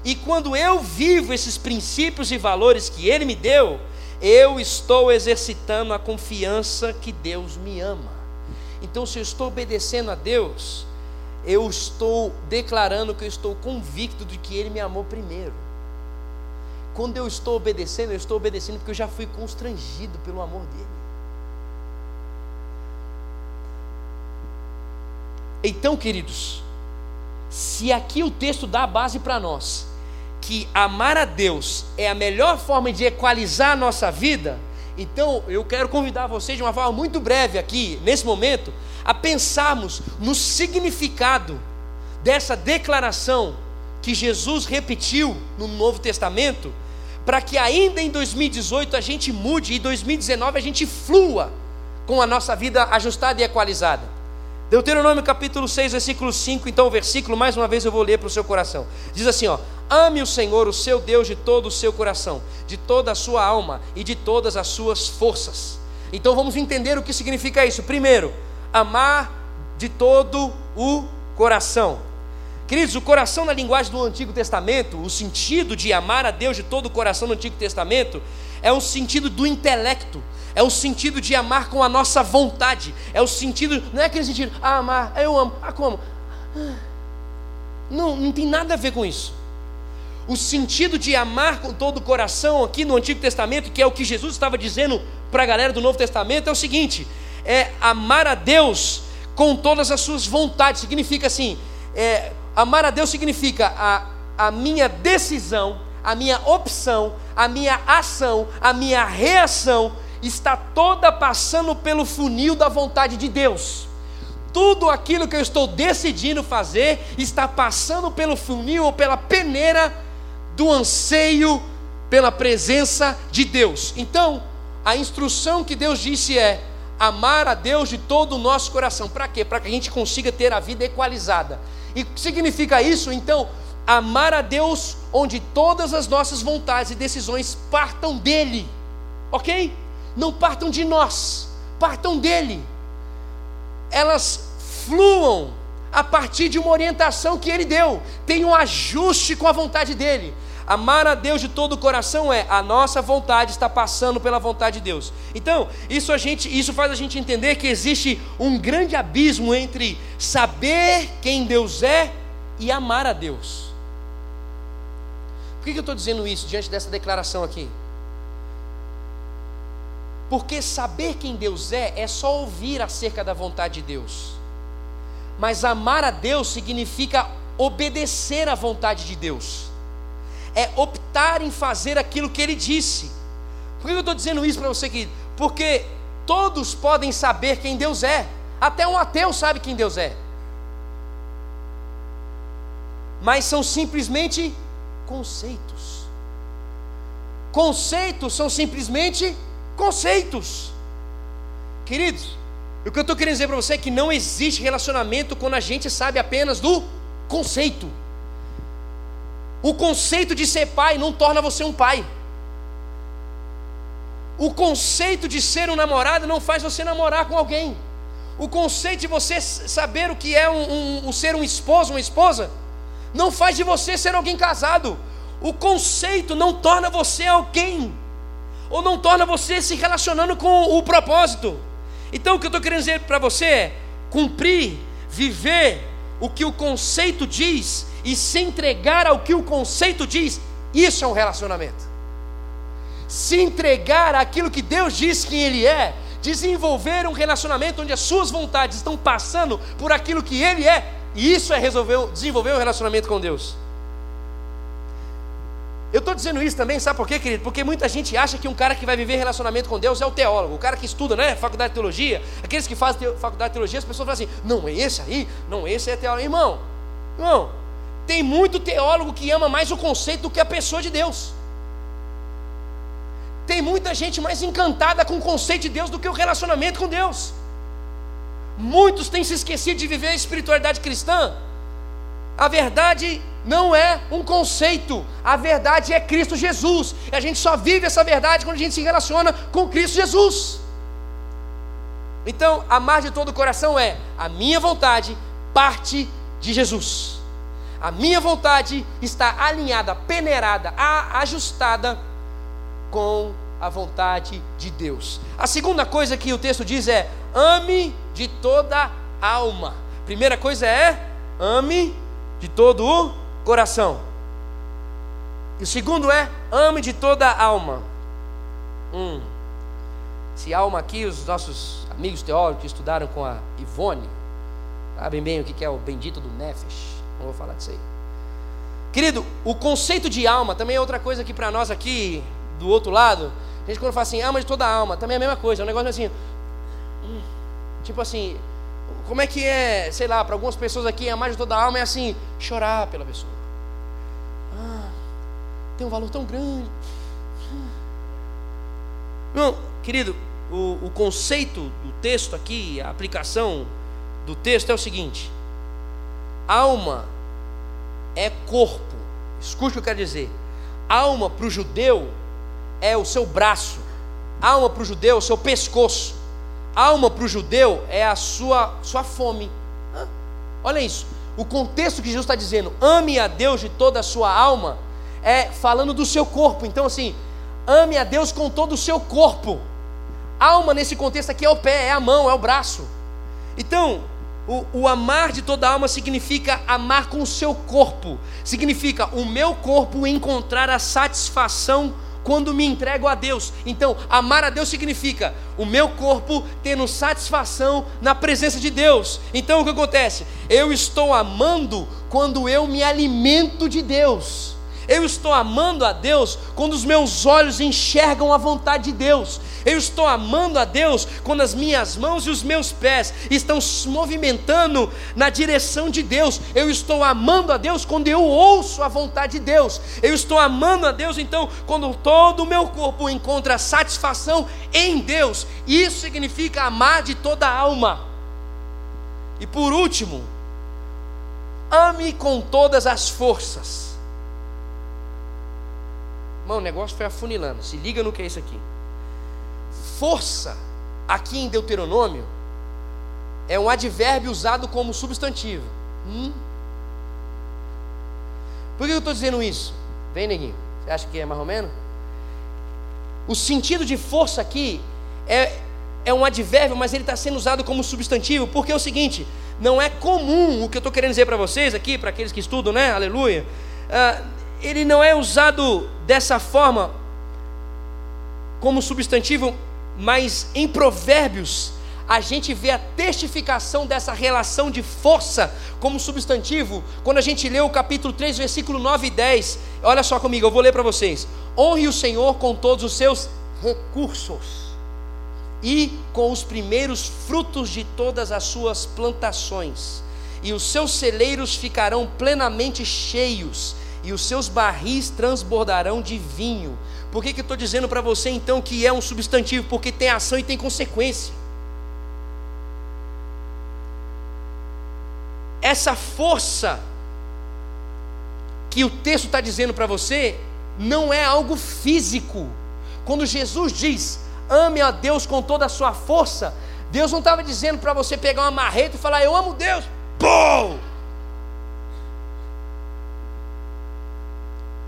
E quando eu vivo esses princípios e valores que Ele me deu, eu estou exercitando a confiança que Deus me ama. Então, se eu estou obedecendo a Deus, eu estou declarando que eu estou convicto de que Ele me amou primeiro. Quando eu estou obedecendo, eu estou obedecendo porque eu já fui constrangido pelo amor dele. Então, queridos, se aqui o texto dá a base para nós, que amar a Deus é a melhor forma de equalizar a nossa vida, então eu quero convidar vocês de uma forma muito breve aqui, nesse momento, a pensarmos no significado dessa declaração que Jesus repetiu no Novo Testamento para que ainda em 2018 a gente mude e 2019 a gente flua com a nossa vida ajustada e equalizada. Deuteronômio capítulo 6, versículo 5, então o versículo, mais uma vez eu vou ler para o seu coração. Diz assim: ó, ame o Senhor, o seu Deus, de todo o seu coração, de toda a sua alma e de todas as suas forças. Então vamos entender o que significa isso. Primeiro, amar de todo o coração. Queridos, o coração na linguagem do Antigo Testamento, o sentido de amar a Deus de todo o coração no Antigo Testamento, é um sentido do intelecto, é o sentido de amar com a nossa vontade, é o sentido, não é aquele sentido, ah, amar, eu amo, ah, como? Não, não tem nada a ver com isso. O sentido de amar com todo o coração aqui no Antigo Testamento, que é o que Jesus estava dizendo para a galera do Novo Testamento, é o seguinte: é amar a Deus com todas as suas vontades. Significa assim, é, Amar a Deus significa a, a minha decisão, a minha opção, a minha ação, a minha reação está toda passando pelo funil da vontade de Deus. Tudo aquilo que eu estou decidindo fazer está passando pelo funil ou pela peneira do anseio pela presença de Deus. Então, a instrução que Deus disse é: amar a Deus de todo o nosso coração. Para quê? Para que a gente consiga ter a vida equalizada. E significa isso, então, amar a Deus onde todas as nossas vontades e decisões partam dele, ok? Não partam de nós, partam dele. elas fluam a partir de uma orientação que ele deu, tem um ajuste com a vontade dele. Amar a Deus de todo o coração é a nossa vontade está passando pela vontade de Deus. Então, isso a gente, isso faz a gente entender que existe um grande abismo entre saber quem Deus é e amar a Deus. Por que eu estou dizendo isso diante dessa declaração aqui? Porque saber quem Deus é é só ouvir acerca da vontade de Deus. Mas amar a Deus significa obedecer à vontade de Deus é optar em fazer aquilo que ele disse. Por que eu estou dizendo isso para você, querido? Porque todos podem saber quem Deus é, até um ateu sabe quem Deus é, mas são simplesmente conceitos. Conceitos são simplesmente conceitos. Queridos, o que eu estou querendo dizer para você é que não existe relacionamento quando a gente sabe apenas do conceito. O conceito de ser pai não torna você um pai. O conceito de ser um namorado não faz você namorar com alguém. O conceito de você saber o que é um, um, um ser um esposo, uma esposa, não faz de você ser alguém casado. O conceito não torna você alguém, ou não torna você se relacionando com o propósito. Então o que eu estou querendo dizer para você é cumprir, viver o que o conceito diz e se entregar ao que o conceito diz, isso é um relacionamento. Se entregar àquilo que Deus diz que Ele é, desenvolver um relacionamento onde as suas vontades estão passando por aquilo que Ele é, e isso é resolver, desenvolver um relacionamento com Deus. Eu estou dizendo isso também, sabe por quê, querido? Porque muita gente acha que um cara que vai viver relacionamento com Deus é o teólogo, o cara que estuda, né? Faculdade de teologia, aqueles que fazem faculdade de teologia, as pessoas falam assim: não, é esse aí, não, esse é teólogo. Irmão, irmão, tem muito teólogo que ama mais o conceito do que a pessoa de Deus. Tem muita gente mais encantada com o conceito de Deus do que o relacionamento com Deus. Muitos têm se esquecido de viver a espiritualidade cristã. A verdade não é um conceito, a verdade é Cristo Jesus. E a gente só vive essa verdade quando a gente se relaciona com Cristo Jesus. Então, amar de todo o coração é a minha vontade parte de Jesus. A minha vontade está alinhada, peneirada, ajustada com a vontade de Deus. A segunda coisa que o texto diz é: ame de toda alma. Primeira coisa é: ame de todo o coração. E o segundo é: ame de toda alma. Hum. Esse alma aqui, os nossos amigos teólogos que estudaram com a Ivone, sabem bem o que é o bendito do Nefesh. Não vou falar disso aí. Querido, o conceito de alma também é outra coisa que para nós aqui, do outro lado, a gente quando fala assim, alma de toda alma, também é a mesma coisa, é um negócio assim, hum, tipo assim, como é que é, sei lá, para algumas pessoas aqui, amar de toda alma é assim, chorar pela pessoa. Ah, tem um valor tão grande. Não, querido, o, o conceito do texto aqui, a aplicação do texto é o seguinte: Alma é corpo. Escute o que eu quero dizer. Alma para o judeu é o seu braço. Alma para o judeu é o seu pescoço. Alma para o judeu é a sua, sua fome. Olha isso. O contexto que Jesus está dizendo, ame a Deus de toda a sua alma, é falando do seu corpo. Então, assim, ame a Deus com todo o seu corpo. Alma nesse contexto aqui é o pé, é a mão, é o braço. Então, o, o, amar de toda alma significa amar com o seu corpo, significa o meu corpo encontrar a satisfação quando me entrego a Deus. Então, amar a Deus significa o meu corpo tendo satisfação na presença de Deus. Então, o que acontece? Eu estou amando quando eu me alimento de Deus. Eu estou amando a Deus quando os meus olhos enxergam a vontade de Deus. Eu estou amando a Deus quando as minhas mãos e os meus pés estão se movimentando na direção de Deus. Eu estou amando a Deus quando eu ouço a vontade de Deus. Eu estou amando a Deus então quando todo o meu corpo encontra satisfação em Deus. Isso significa amar de toda a alma. E por último, ame com todas as forças. Mano, o negócio foi afunilando. Se liga no que é isso aqui. Força, aqui em Deuteronômio, é um advérbio usado como substantivo. Hum? Por que eu estou dizendo isso? Vem, neguinho. Você acha que é mais ou menos? O sentido de força aqui é, é um advérbio, mas ele está sendo usado como substantivo, porque é o seguinte: não é comum o que eu estou querendo dizer para vocês aqui, para aqueles que estudam, né? Aleluia. Uh, ele não é usado dessa forma como substantivo, mas em Provérbios a gente vê a testificação dessa relação de força como substantivo, quando a gente lê o capítulo 3, versículo 9 e 10. Olha só comigo, eu vou ler para vocês. Honre o Senhor com todos os seus recursos e com os primeiros frutos de todas as suas plantações, e os seus celeiros ficarão plenamente cheios, e os seus barris transbordarão de vinho. Por que, que eu estou dizendo para você então que é um substantivo? Porque tem ação e tem consequência. essa força que o texto está dizendo para você não é algo físico. Quando Jesus diz, ame a Deus com toda a sua força, Deus não estava dizendo para você pegar uma marreta e falar, eu amo Deus. Pum!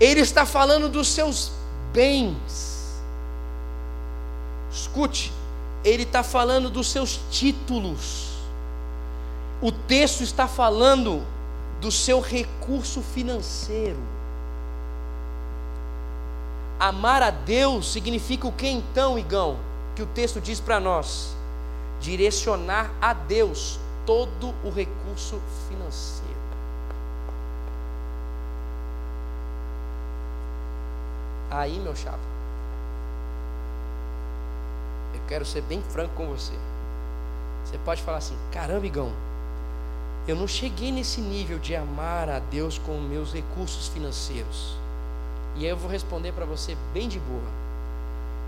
Ele está falando dos seus bens. Escute, ele está falando dos seus títulos o texto está falando do seu recurso financeiro. Amar a Deus significa o que então, Igão? Que o texto diz para nós: direcionar a Deus todo o recurso financeiro. Aí, meu chapa, eu quero ser bem franco com você. Você pode falar assim: caramba, Igão, eu não cheguei nesse nível de amar a Deus com meus recursos financeiros. E aí eu vou responder para você bem de boa.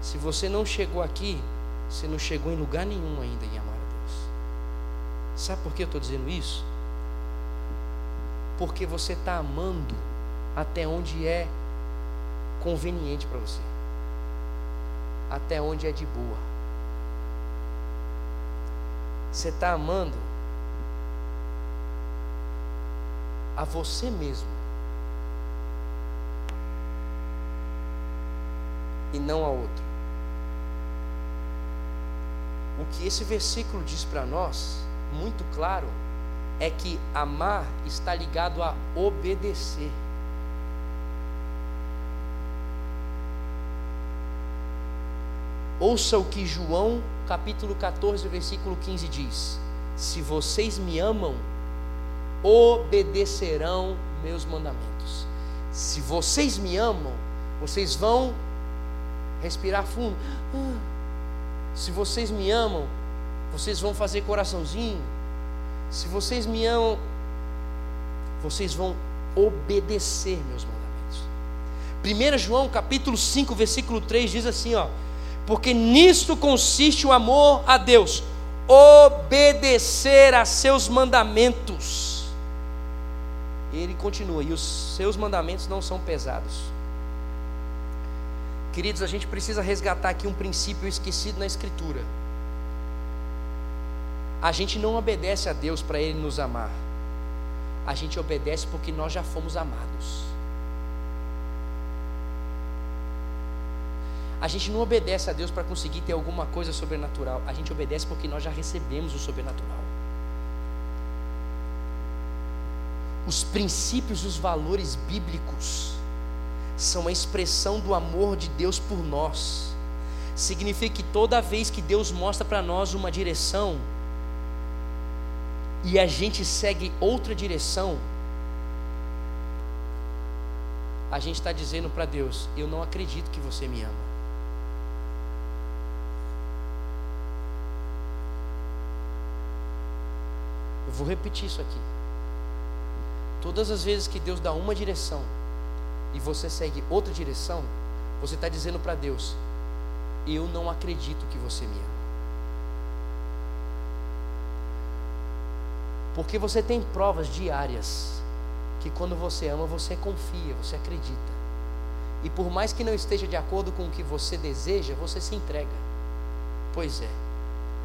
Se você não chegou aqui, você não chegou em lugar nenhum ainda em amar a Deus. Sabe por que eu estou dizendo isso? Porque você está amando até onde é conveniente para você, até onde é de boa. Você está amando a você mesmo e não a outro. O que esse versículo diz para nós, muito claro, é que amar está ligado a obedecer. Ouça o que João, capítulo 14, versículo 15 diz: Se vocês me amam, obedecerão meus mandamentos. Se vocês me amam, vocês vão respirar fundo. Ah. Se vocês me amam, vocês vão fazer coraçãozinho. Se vocês me amam, vocês vão obedecer meus mandamentos. 1 João capítulo 5, versículo 3 diz assim, ó: Porque nisto consiste o amor a Deus, obedecer a seus mandamentos. Ele continua, e os seus mandamentos não são pesados. Queridos, a gente precisa resgatar aqui um princípio esquecido na Escritura. A gente não obedece a Deus para Ele nos amar. A gente obedece porque nós já fomos amados. A gente não obedece a Deus para conseguir ter alguma coisa sobrenatural. A gente obedece porque nós já recebemos o sobrenatural. Os princípios e os valores bíblicos são a expressão do amor de Deus por nós. Significa que toda vez que Deus mostra para nós uma direção e a gente segue outra direção, a gente está dizendo para Deus: Eu não acredito que você me ama. Eu vou repetir isso aqui. Todas as vezes que Deus dá uma direção e você segue outra direção, você está dizendo para Deus: Eu não acredito que você me ama. Porque você tem provas diárias que quando você ama, você confia, você acredita. E por mais que não esteja de acordo com o que você deseja, você se entrega. Pois é,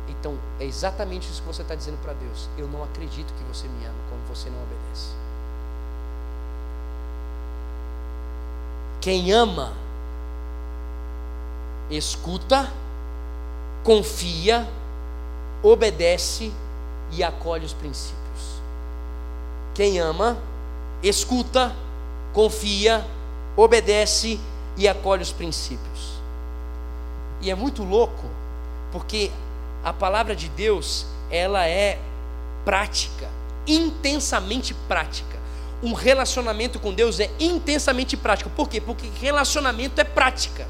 Então é exatamente isso que você está dizendo para Deus. Eu não acredito que você me ama quando você não obedece. Quem ama, escuta, confia, obedece e acolhe os princípios. Quem ama, escuta, confia, obedece e acolhe os princípios. E é muito louco, porque a palavra de Deus, ela é prática, intensamente prática. Um relacionamento com Deus é intensamente prático. Por quê? Porque relacionamento é prática.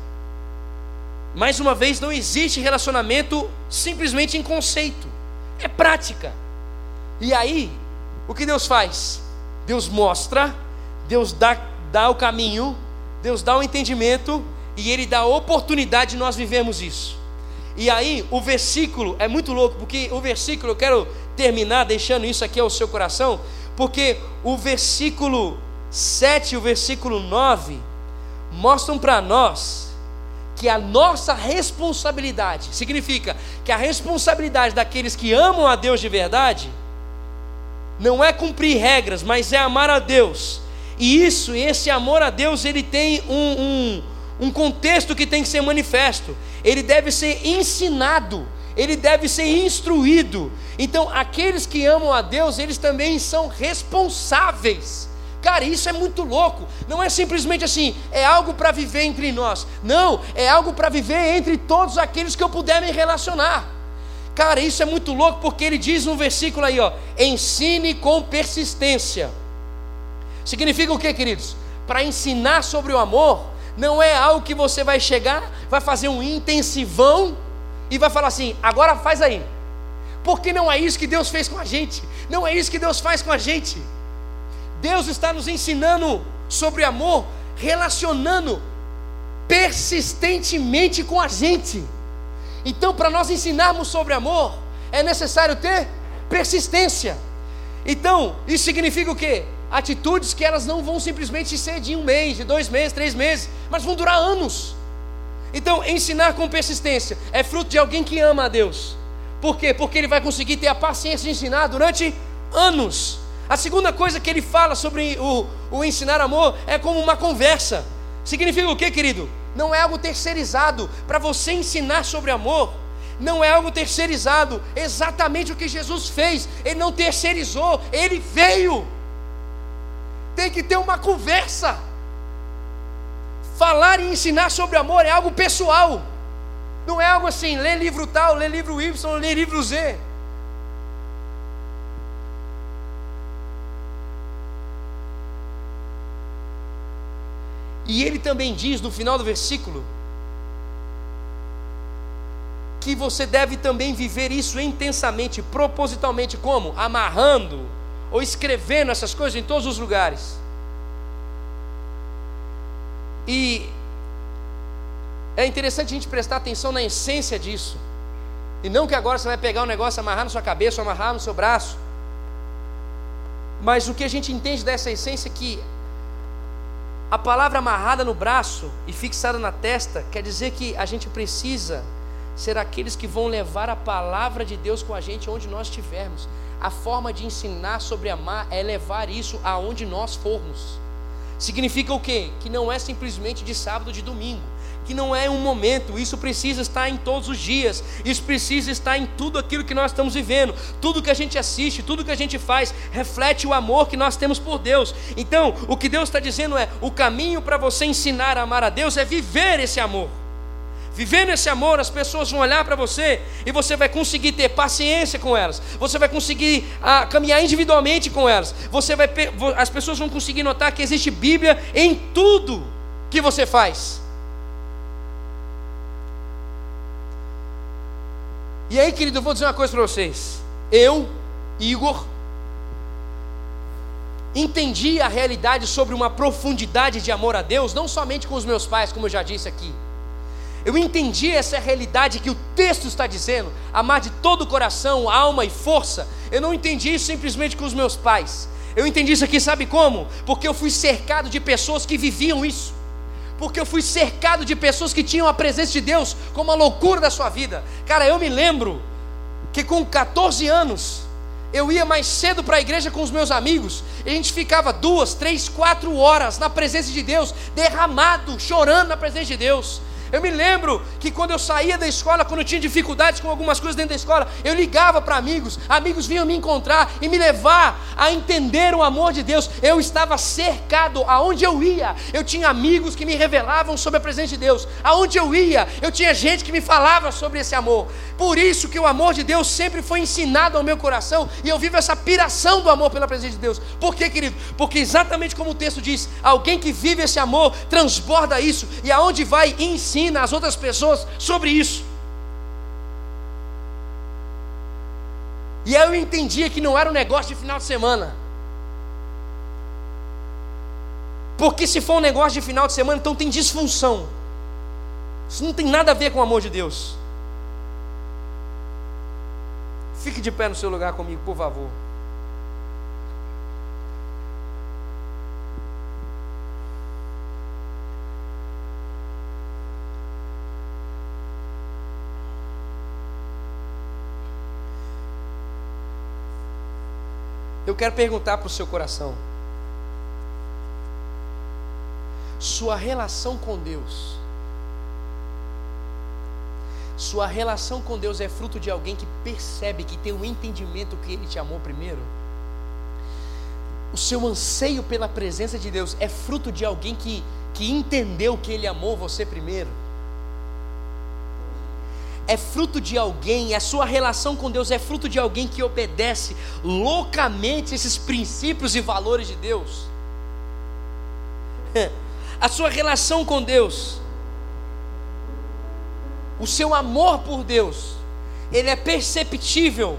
Mais uma vez, não existe relacionamento simplesmente em conceito, é prática. E aí, o que Deus faz? Deus mostra, Deus dá, dá o caminho, Deus dá o entendimento e Ele dá a oportunidade de nós vivermos isso. E aí, o versículo é muito louco, porque o versículo, eu quero terminar deixando isso aqui ao seu coração, porque o versículo 7 e o versículo 9 mostram para nós que a nossa responsabilidade, significa que a responsabilidade daqueles que amam a Deus de verdade, não é cumprir regras, mas é amar a Deus. E isso, esse amor a Deus, ele tem um, um, um contexto que tem que ser manifesto. Ele deve ser ensinado, ele deve ser instruído. Então, aqueles que amam a Deus, eles também são responsáveis. Cara, isso é muito louco. Não é simplesmente assim, é algo para viver entre nós. Não, é algo para viver entre todos aqueles que eu puder me relacionar. Cara, isso é muito louco porque ele diz no versículo aí, ó, ensine com persistência. Significa o que, queridos? Para ensinar sobre o amor, não é algo que você vai chegar, vai fazer um intensivão e vai falar assim, agora faz aí. Porque não é isso que Deus fez com a gente. Não é isso que Deus faz com a gente. Deus está nos ensinando sobre amor, relacionando persistentemente com a gente. Então, para nós ensinarmos sobre amor, é necessário ter persistência. Então, isso significa o quê? Atitudes que elas não vão simplesmente ser de um mês, de dois meses, três meses, mas vão durar anos. Então, ensinar com persistência é fruto de alguém que ama a Deus. Por quê? Porque ele vai conseguir ter a paciência de ensinar durante anos. A segunda coisa que ele fala sobre o, o ensinar amor é como uma conversa. Significa o que, querido? não é algo terceirizado. Para você ensinar sobre amor, não é algo terceirizado. Exatamente o que Jesus fez. Ele não terceirizou, ele veio. Tem que ter uma conversa. Falar e ensinar sobre amor é algo pessoal. Não é algo assim, lê livro tal, lê livro Y, lê livro Z. E ele também diz no final do versículo que você deve também viver isso intensamente, propositalmente, como? Amarrando ou escrevendo essas coisas em todos os lugares. E é interessante a gente prestar atenção na essência disso. E não que agora você vai pegar um negócio, amarrar na sua cabeça, amarrar no seu braço. Mas o que a gente entende dessa essência é que a palavra amarrada no braço e fixada na testa quer dizer que a gente precisa ser aqueles que vão levar a palavra de Deus com a gente onde nós estivermos. A forma de ensinar sobre amar é levar isso aonde nós formos. Significa o quê? Que não é simplesmente de sábado, de domingo que não é um momento, isso precisa estar em todos os dias, isso precisa estar em tudo aquilo que nós estamos vivendo, tudo que a gente assiste, tudo que a gente faz, reflete o amor que nós temos por Deus. Então, o que Deus está dizendo é: o caminho para você ensinar a amar a Deus é viver esse amor. Vivendo esse amor, as pessoas vão olhar para você e você vai conseguir ter paciência com elas. Você vai conseguir ah, caminhar individualmente com elas. Você vai, as pessoas vão conseguir notar que existe Bíblia em tudo que você faz. E aí, querido, eu vou dizer uma coisa para vocês. Eu, Igor, entendi a realidade sobre uma profundidade de amor a Deus, não somente com os meus pais, como eu já disse aqui. Eu entendi essa realidade que o texto está dizendo, amar de todo o coração, alma e força. Eu não entendi isso simplesmente com os meus pais. Eu entendi isso aqui, sabe como? Porque eu fui cercado de pessoas que viviam isso porque eu fui cercado de pessoas que tinham a presença de Deus como a loucura da sua vida. Cara, eu me lembro que com 14 anos eu ia mais cedo para a igreja com os meus amigos, e a gente ficava duas, três, quatro horas na presença de Deus, derramado, chorando na presença de Deus. Eu me lembro que quando eu saía da escola, quando eu tinha dificuldades com algumas coisas dentro da escola, eu ligava para amigos, amigos vinham me encontrar e me levar a entender o amor de Deus. Eu estava cercado aonde eu ia, eu tinha amigos que me revelavam sobre a presença de Deus. Aonde eu ia, eu tinha gente que me falava sobre esse amor. Por isso que o amor de Deus sempre foi ensinado ao meu coração e eu vivo essa piração do amor pela presença de Deus. Por quê, querido? Porque exatamente como o texto diz, alguém que vive esse amor transborda isso e aonde vai ensina ensina as outras pessoas sobre isso. E aí eu entendia que não era um negócio de final de semana. Porque se for um negócio de final de semana, então tem disfunção. Isso não tem nada a ver com o amor de Deus. Fique de pé no seu lugar comigo, por favor. Quero perguntar para o seu coração: sua relação com Deus, sua relação com Deus é fruto de alguém que percebe, que tem o um entendimento que Ele te amou primeiro? O seu anseio pela presença de Deus é fruto de alguém que, que entendeu que Ele amou você primeiro? É fruto de alguém, a sua relação com Deus é fruto de alguém que obedece loucamente esses princípios e valores de Deus. *laughs* A sua relação com Deus, o seu amor por Deus, ele é perceptível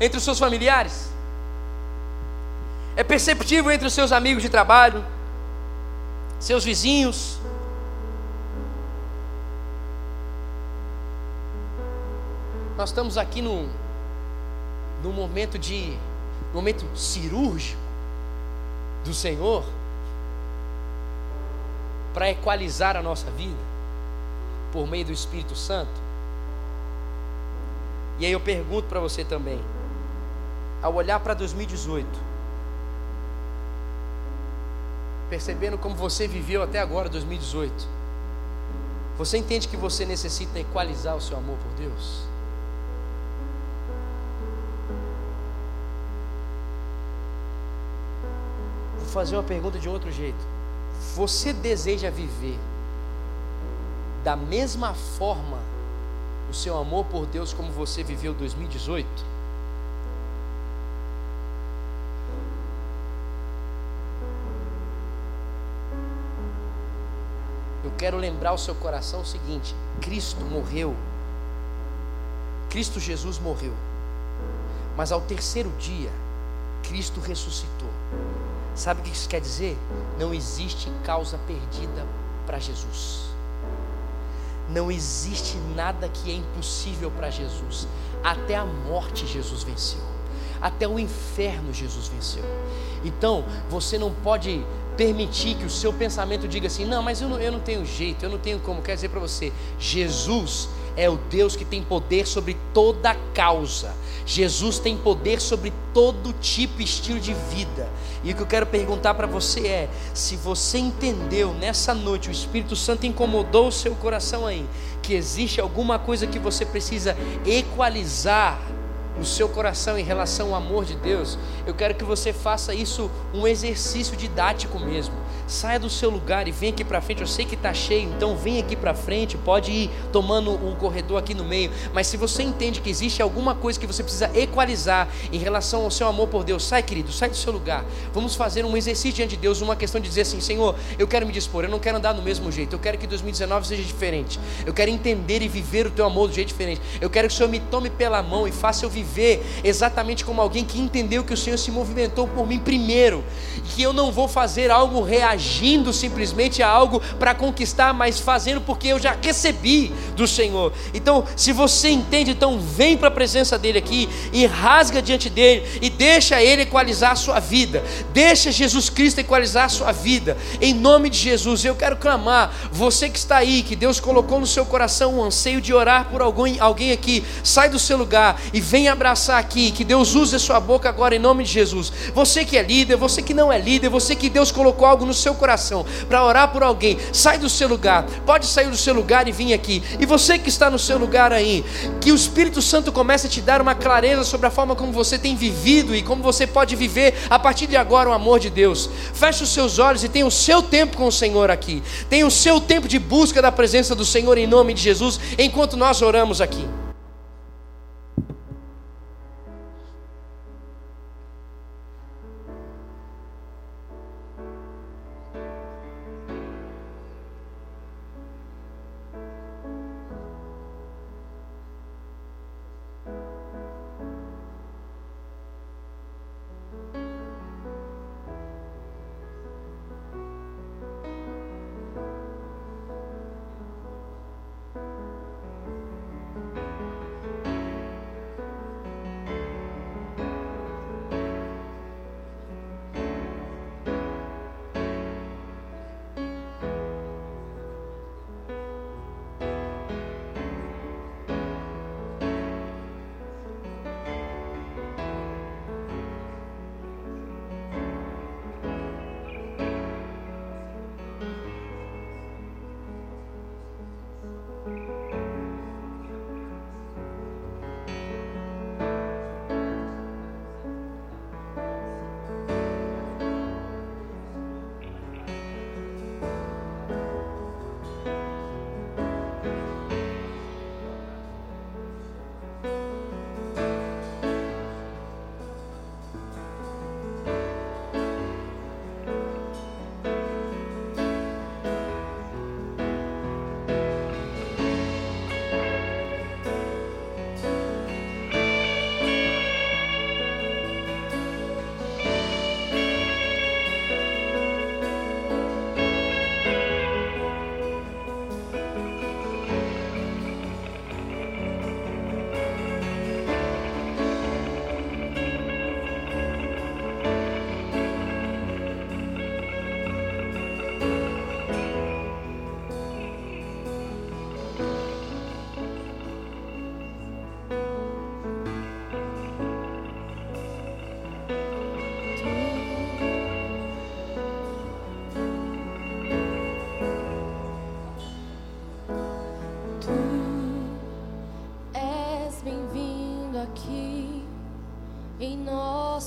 entre os seus familiares, é perceptível entre os seus amigos de trabalho, seus vizinhos, Nós estamos aqui num, momento de momento cirúrgico do Senhor para equalizar a nossa vida por meio do Espírito Santo. E aí eu pergunto para você também, ao olhar para 2018, percebendo como você viveu até agora 2018, você entende que você necessita equalizar o seu amor por Deus? Fazer uma pergunta de outro jeito. Você deseja viver da mesma forma o seu amor por Deus como você viveu 2018? Eu quero lembrar o seu coração o seguinte: Cristo morreu, Cristo Jesus morreu, mas ao terceiro dia, Cristo ressuscitou. Sabe o que isso quer dizer? Não existe causa perdida para Jesus. Não existe nada que é impossível para Jesus. Até a morte Jesus venceu. Até o inferno Jesus venceu. Então, você não pode permitir que o seu pensamento diga assim: não, mas eu não, eu não tenho jeito, eu não tenho como. Quer dizer para você: Jesus é o Deus que tem poder sobre toda causa. Jesus tem poder sobre todo tipo e estilo de vida. E o que eu quero perguntar para você é: se você entendeu nessa noite, o Espírito Santo incomodou o seu coração aí, que existe alguma coisa que você precisa equalizar no seu coração em relação ao amor de Deus, eu quero que você faça isso um exercício didático mesmo. Saia do seu lugar e vem aqui para frente. Eu sei que está cheio, então vem aqui para frente. Pode ir tomando um corredor aqui no meio. Mas se você entende que existe alguma coisa que você precisa equalizar em relação ao seu amor por Deus, sai, querido, sai do seu lugar. Vamos fazer um exercício diante de Deus, uma questão de dizer assim: Senhor, eu quero me dispor, eu não quero andar do mesmo jeito. Eu quero que 2019 seja diferente. Eu quero entender e viver o teu amor do jeito diferente. Eu quero que o Senhor me tome pela mão e faça eu viver exatamente como alguém que entendeu que o Senhor se movimentou por mim primeiro, e que eu não vou fazer algo real reagindo simplesmente a algo para conquistar, mas fazendo porque eu já recebi do Senhor. Então, se você entende, então vem para a presença dele aqui e rasga diante dele e deixa ele equalizar a sua vida. Deixa Jesus Cristo equalizar a sua vida. Em nome de Jesus, eu quero clamar, você que está aí, que Deus colocou no seu coração um anseio de orar por alguém, alguém aqui, sai do seu lugar e vem abraçar aqui, que Deus use a sua boca agora em nome de Jesus. Você que é líder, você que não é líder, você que Deus colocou algo no seu coração para orar por alguém, sai do seu lugar, pode sair do seu lugar e vir aqui. E você que está no seu lugar aí, que o Espírito Santo comece a te dar uma clareza sobre a forma como você tem vivido e como você pode viver a partir de agora o amor de Deus. Feche os seus olhos e tenha o seu tempo com o Senhor aqui. Tenha o seu tempo de busca da presença do Senhor em nome de Jesus, enquanto nós oramos aqui.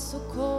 so cold.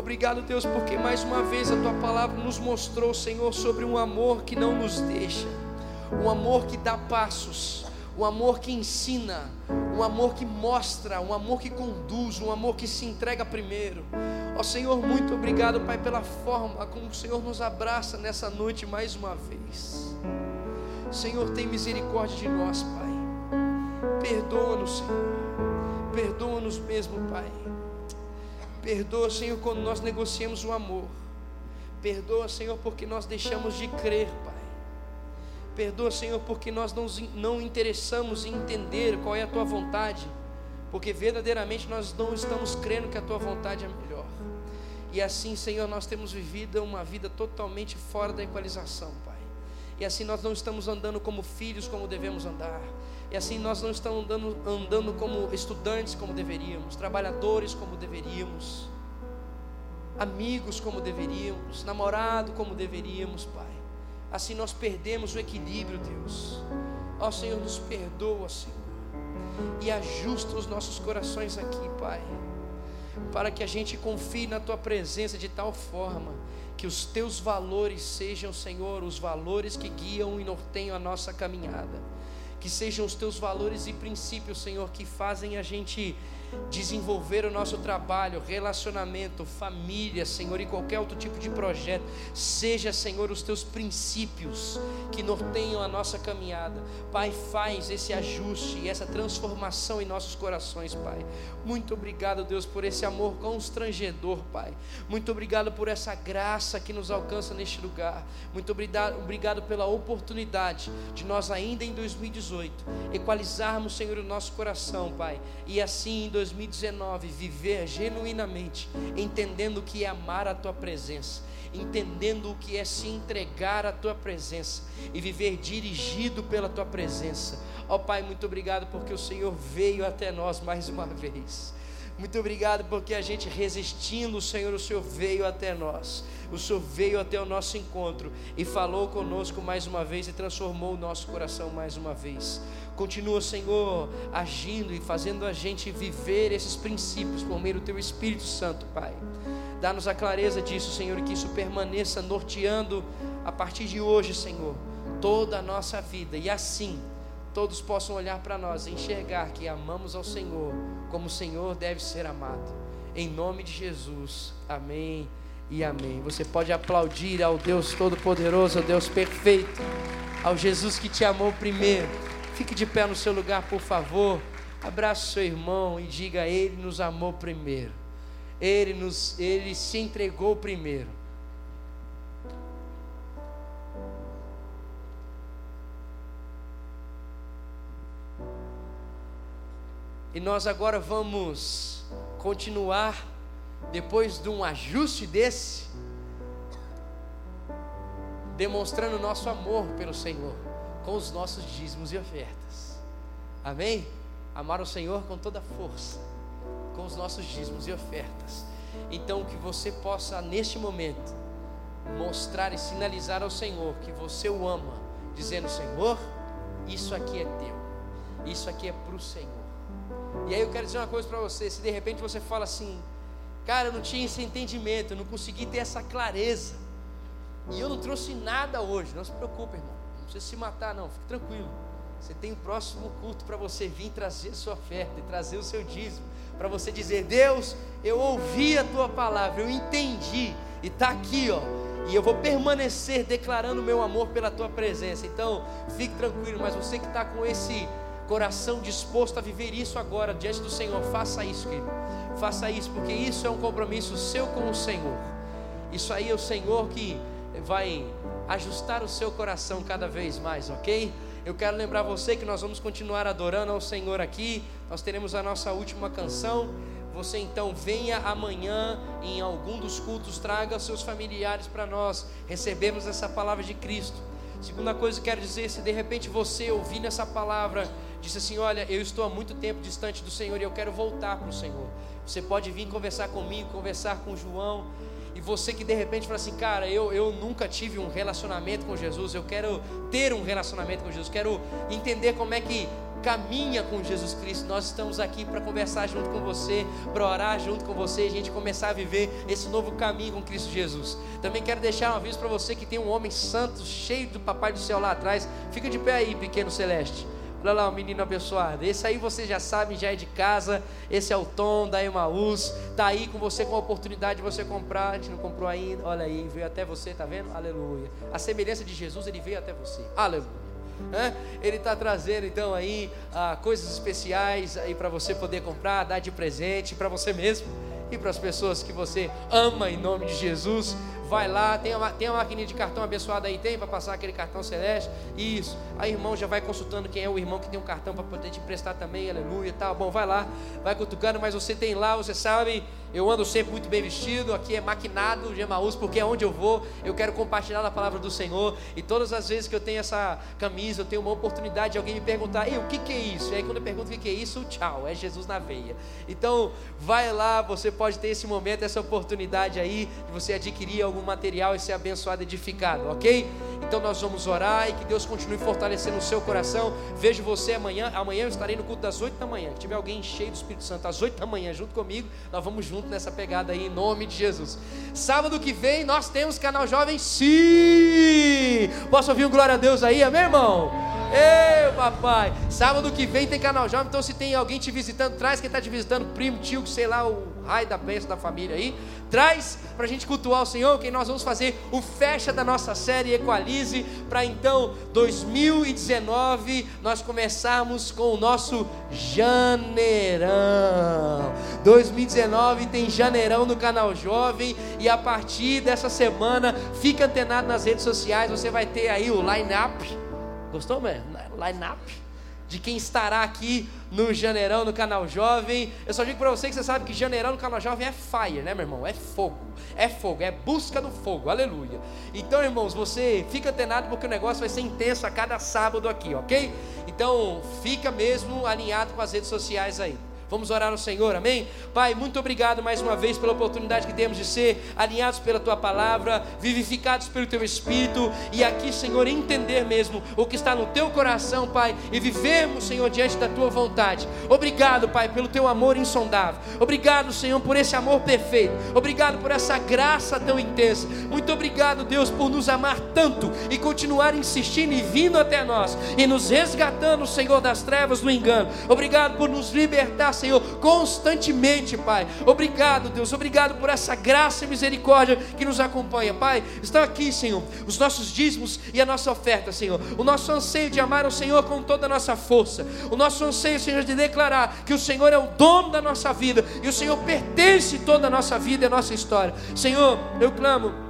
Obrigado, Deus, porque mais uma vez a tua palavra nos mostrou, Senhor, sobre um amor que não nos deixa, um amor que dá passos, um amor que ensina, um amor que mostra, um amor que conduz, um amor que se entrega primeiro. Ó Senhor, muito obrigado, Pai, pela forma como o Senhor nos abraça nessa noite mais uma vez. Senhor, tem misericórdia de nós, Pai. Perdoa-nos, Senhor. Perdoa-nos mesmo, Pai. Perdoa, Senhor, quando nós negociamos o amor. Perdoa, Senhor, porque nós deixamos de crer, Pai. Perdoa, Senhor, porque nós não, não interessamos em entender qual é a tua vontade, porque verdadeiramente nós não estamos crendo que a tua vontade é melhor. E assim, Senhor, nós temos vivido uma vida totalmente fora da equalização, Pai. E assim nós não estamos andando como filhos como devemos andar. E assim nós não estamos andando, andando como estudantes como deveríamos, trabalhadores como deveríamos, amigos como deveríamos, namorado como deveríamos, Pai. Assim nós perdemos o equilíbrio, Deus. Ó Senhor, nos perdoa, Senhor. E ajusta os nossos corações aqui, Pai. Para que a gente confie na Tua presença de tal forma que os Teus valores sejam, Senhor, os valores que guiam e norteiam a nossa caminhada que sejam os teus valores e princípios, Senhor, que fazem a gente desenvolver o nosso trabalho, relacionamento, família, Senhor, e qualquer outro tipo de projeto. Seja, Senhor, os teus princípios que norteiam a nossa caminhada. Pai, faz esse ajuste e essa transformação em nossos corações, Pai. Muito obrigado, Deus, por esse amor constrangedor, Pai. Muito obrigado por essa graça que nos alcança neste lugar. Muito obrigado, pela oportunidade de nós, ainda em 2018, equalizarmos, Senhor, o nosso coração, Pai. E assim, em 2019 viver genuinamente, entendendo o que é amar a tua presença, entendendo o que é se entregar à tua presença e viver dirigido pela tua presença. Ó oh, Pai, muito obrigado porque o Senhor veio até nós mais uma vez. Muito obrigado porque a gente resistindo, o Senhor, o Senhor veio até nós. O Senhor veio até o nosso encontro e falou conosco mais uma vez e transformou o nosso coração mais uma vez. Continua, Senhor, agindo e fazendo a gente viver esses princípios por meio do Teu Espírito Santo, Pai. Dá-nos a clareza disso, Senhor, que isso permaneça norteando a partir de hoje, Senhor, toda a nossa vida. E assim, todos possam olhar para nós e enxergar que amamos ao Senhor como o Senhor deve ser amado. Em nome de Jesus. Amém e amém. Você pode aplaudir ao Deus Todo-Poderoso, ao Deus perfeito, ao Jesus que te amou primeiro. Fique de pé no seu lugar, por favor. Abraça seu irmão e diga: Ele nos amou primeiro. Ele, nos, ele se entregou primeiro. E nós agora vamos continuar, depois de um ajuste desse, demonstrando nosso amor pelo Senhor, com os nossos dízimos e ofertas. Amém? Amar o Senhor com toda força, com os nossos dízimos e ofertas. Então, que você possa, neste momento, mostrar e sinalizar ao Senhor que você o ama, dizendo: Senhor, isso aqui é teu, isso aqui é para o Senhor. E aí eu quero dizer uma coisa para você: se de repente você fala assim, cara, eu não tinha esse entendimento, eu não consegui ter essa clareza, e eu não trouxe nada hoje, não se preocupe, irmão, precisa se matar, não, fique tranquilo. Você tem o próximo culto para você vir trazer sua oferta e trazer o seu dízimo, para você dizer: Deus, eu ouvi a tua palavra, eu entendi, e está aqui, ó. E eu vou permanecer declarando meu amor pela tua presença. Então, fique tranquilo, mas você que está com esse coração disposto a viver isso agora diante do Senhor, faça isso, querido. Faça isso, porque isso é um compromisso seu com o Senhor. Isso aí é o Senhor que vai ajustar o seu coração cada vez mais, ok? Eu quero lembrar você que nós vamos continuar adorando ao Senhor aqui. Nós teremos a nossa última canção. Você então venha amanhã em algum dos cultos, traga seus familiares para nós recebermos essa palavra de Cristo. Segunda coisa que quero dizer, se de repente você ouvir essa palavra disse assim: Olha, eu estou há muito tempo distante do Senhor e eu quero voltar para o Senhor. Você pode vir conversar comigo, conversar com o João. E você que de repente fala assim, cara, eu, eu nunca tive um relacionamento com Jesus, eu quero ter um relacionamento com Jesus, quero entender como é que caminha com Jesus Cristo. Nós estamos aqui para conversar junto com você, para orar junto com você, a gente começar a viver esse novo caminho com Cristo Jesus. Também quero deixar um aviso para você que tem um homem santo, cheio do Papai do Céu lá atrás. Fica de pé aí, pequeno celeste. Olha lá, o menino abençoado. Esse aí você já sabe, já é de casa. Esse é o Tom da Emaús. Está aí com você com a oportunidade de você comprar. A gente não comprou ainda. Olha aí, veio até você, tá vendo? Aleluia. A semelhança de Jesus, ele veio até você. Aleluia. Ele está trazendo então aí ah, coisas especiais aí para você poder comprar, dar de presente para você mesmo e para as pessoas que você ama em nome de Jesus vai lá, tem a, tem a maquininha de cartão abençoada aí, tem para passar aquele cartão celeste? Isso. Aí irmão já vai consultando quem é o irmão que tem um cartão para poder te emprestar também, aleluia, tá bom, vai lá, vai cutucando, mas você tem lá, você sabe, eu ando sempre muito bem vestido, aqui é maquinado de Emaús, porque é onde eu vou, eu quero compartilhar a palavra do Senhor, e todas as vezes que eu tenho essa camisa, eu tenho uma oportunidade de alguém me perguntar, ei, o que, que é isso? E aí quando eu pergunto o que, que é isso, tchau, é Jesus na veia. Então, vai lá, você pode ter esse momento, essa oportunidade aí, de você adquirir algum material e ser abençoado, edificado, ok? Então nós vamos orar e que Deus continue fortalecendo o seu coração. Vejo você amanhã. Amanhã eu estarei no culto das 8 da manhã. Se tiver alguém cheio do Espírito Santo às 8 da manhã junto comigo, nós vamos junto nessa pegada aí em nome de Jesus. Sábado que vem nós temos canal jovem sim. Posso ouvir um glória a Deus aí, amém, irmão? Ei, papai. Sábado que vem tem canal jovem, então se tem alguém te visitando, traz quem está te visitando, primo, tio, sei lá, o raio da bênção da família aí. Traz para a gente cultuar o Senhor, que nós vamos fazer o fecha da nossa série Equalize, para então 2019 nós começarmos com o nosso janeirão. 2019 tem janeirão no canal Jovem e a partir dessa semana fica antenado nas redes sociais, você vai ter aí o line-up. Gostou, mesmo? Line-up de quem estará aqui no Janeirão, no canal Jovem. Eu só digo para você que você sabe que Janeirão no canal Jovem é fire, né, meu irmão? É fogo, é fogo, é busca do fogo, aleluia. Então, irmãos, você fica antenado porque o negócio vai ser intenso a cada sábado aqui, ok? Então, fica mesmo alinhado com as redes sociais aí. Vamos orar ao Senhor, amém? Pai, muito obrigado mais uma vez pela oportunidade que temos de ser alinhados pela tua palavra, vivificados pelo teu espírito e aqui, Senhor, entender mesmo o que está no teu coração, Pai, e vivermos, Senhor, diante da tua vontade. Obrigado, Pai, pelo teu amor insondável. Obrigado, Senhor, por esse amor perfeito. Obrigado por essa graça tão intensa. Muito obrigado, Deus, por nos amar tanto e continuar insistindo e vindo até nós e nos resgatando, Senhor, das trevas do engano. Obrigado por nos libertar Senhor, constantemente, Pai. Obrigado, Deus, obrigado por essa graça e misericórdia que nos acompanha, Pai. Estão aqui, Senhor, os nossos dízimos e a nossa oferta, Senhor. O nosso anseio de amar o Senhor com toda a nossa força. O nosso anseio, Senhor, de declarar que o Senhor é o dono da nossa vida e o Senhor pertence toda a nossa vida e a nossa história. Senhor, eu clamo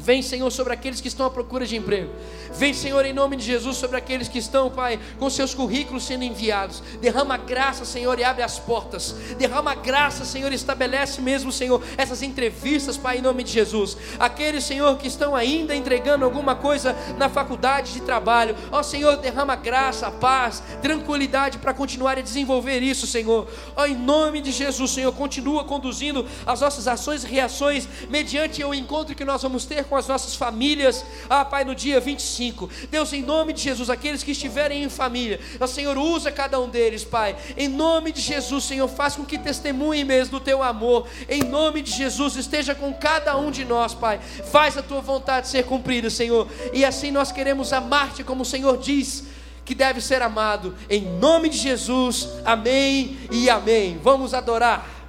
Vem, Senhor, sobre aqueles que estão à procura de emprego. Vem, Senhor, em nome de Jesus, sobre aqueles que estão, Pai, com seus currículos sendo enviados. Derrama graça, Senhor, e abre as portas. Derrama graça, Senhor, e estabelece mesmo, Senhor, essas entrevistas, Pai, em nome de Jesus. Aqueles, Senhor, que estão ainda entregando alguma coisa na faculdade de trabalho. Ó, Senhor, derrama graça, paz, tranquilidade para continuar a desenvolver isso, Senhor. Ó, em nome de Jesus, Senhor, continua conduzindo as nossas ações e reações mediante o encontro que nós vamos ter com as nossas famílias, ah, Pai, no dia 25. Deus, em nome de Jesus, aqueles que estiverem em família, ó Senhor, usa cada um deles, Pai. Em nome de Jesus, Senhor, faz com que testemunhem mesmo do teu amor. Em nome de Jesus, esteja com cada um de nós, Pai. Faz a tua vontade ser cumprida, Senhor. E assim nós queremos amar-te como o Senhor diz que deve ser amado. Em nome de Jesus, amém e amém. Vamos adorar.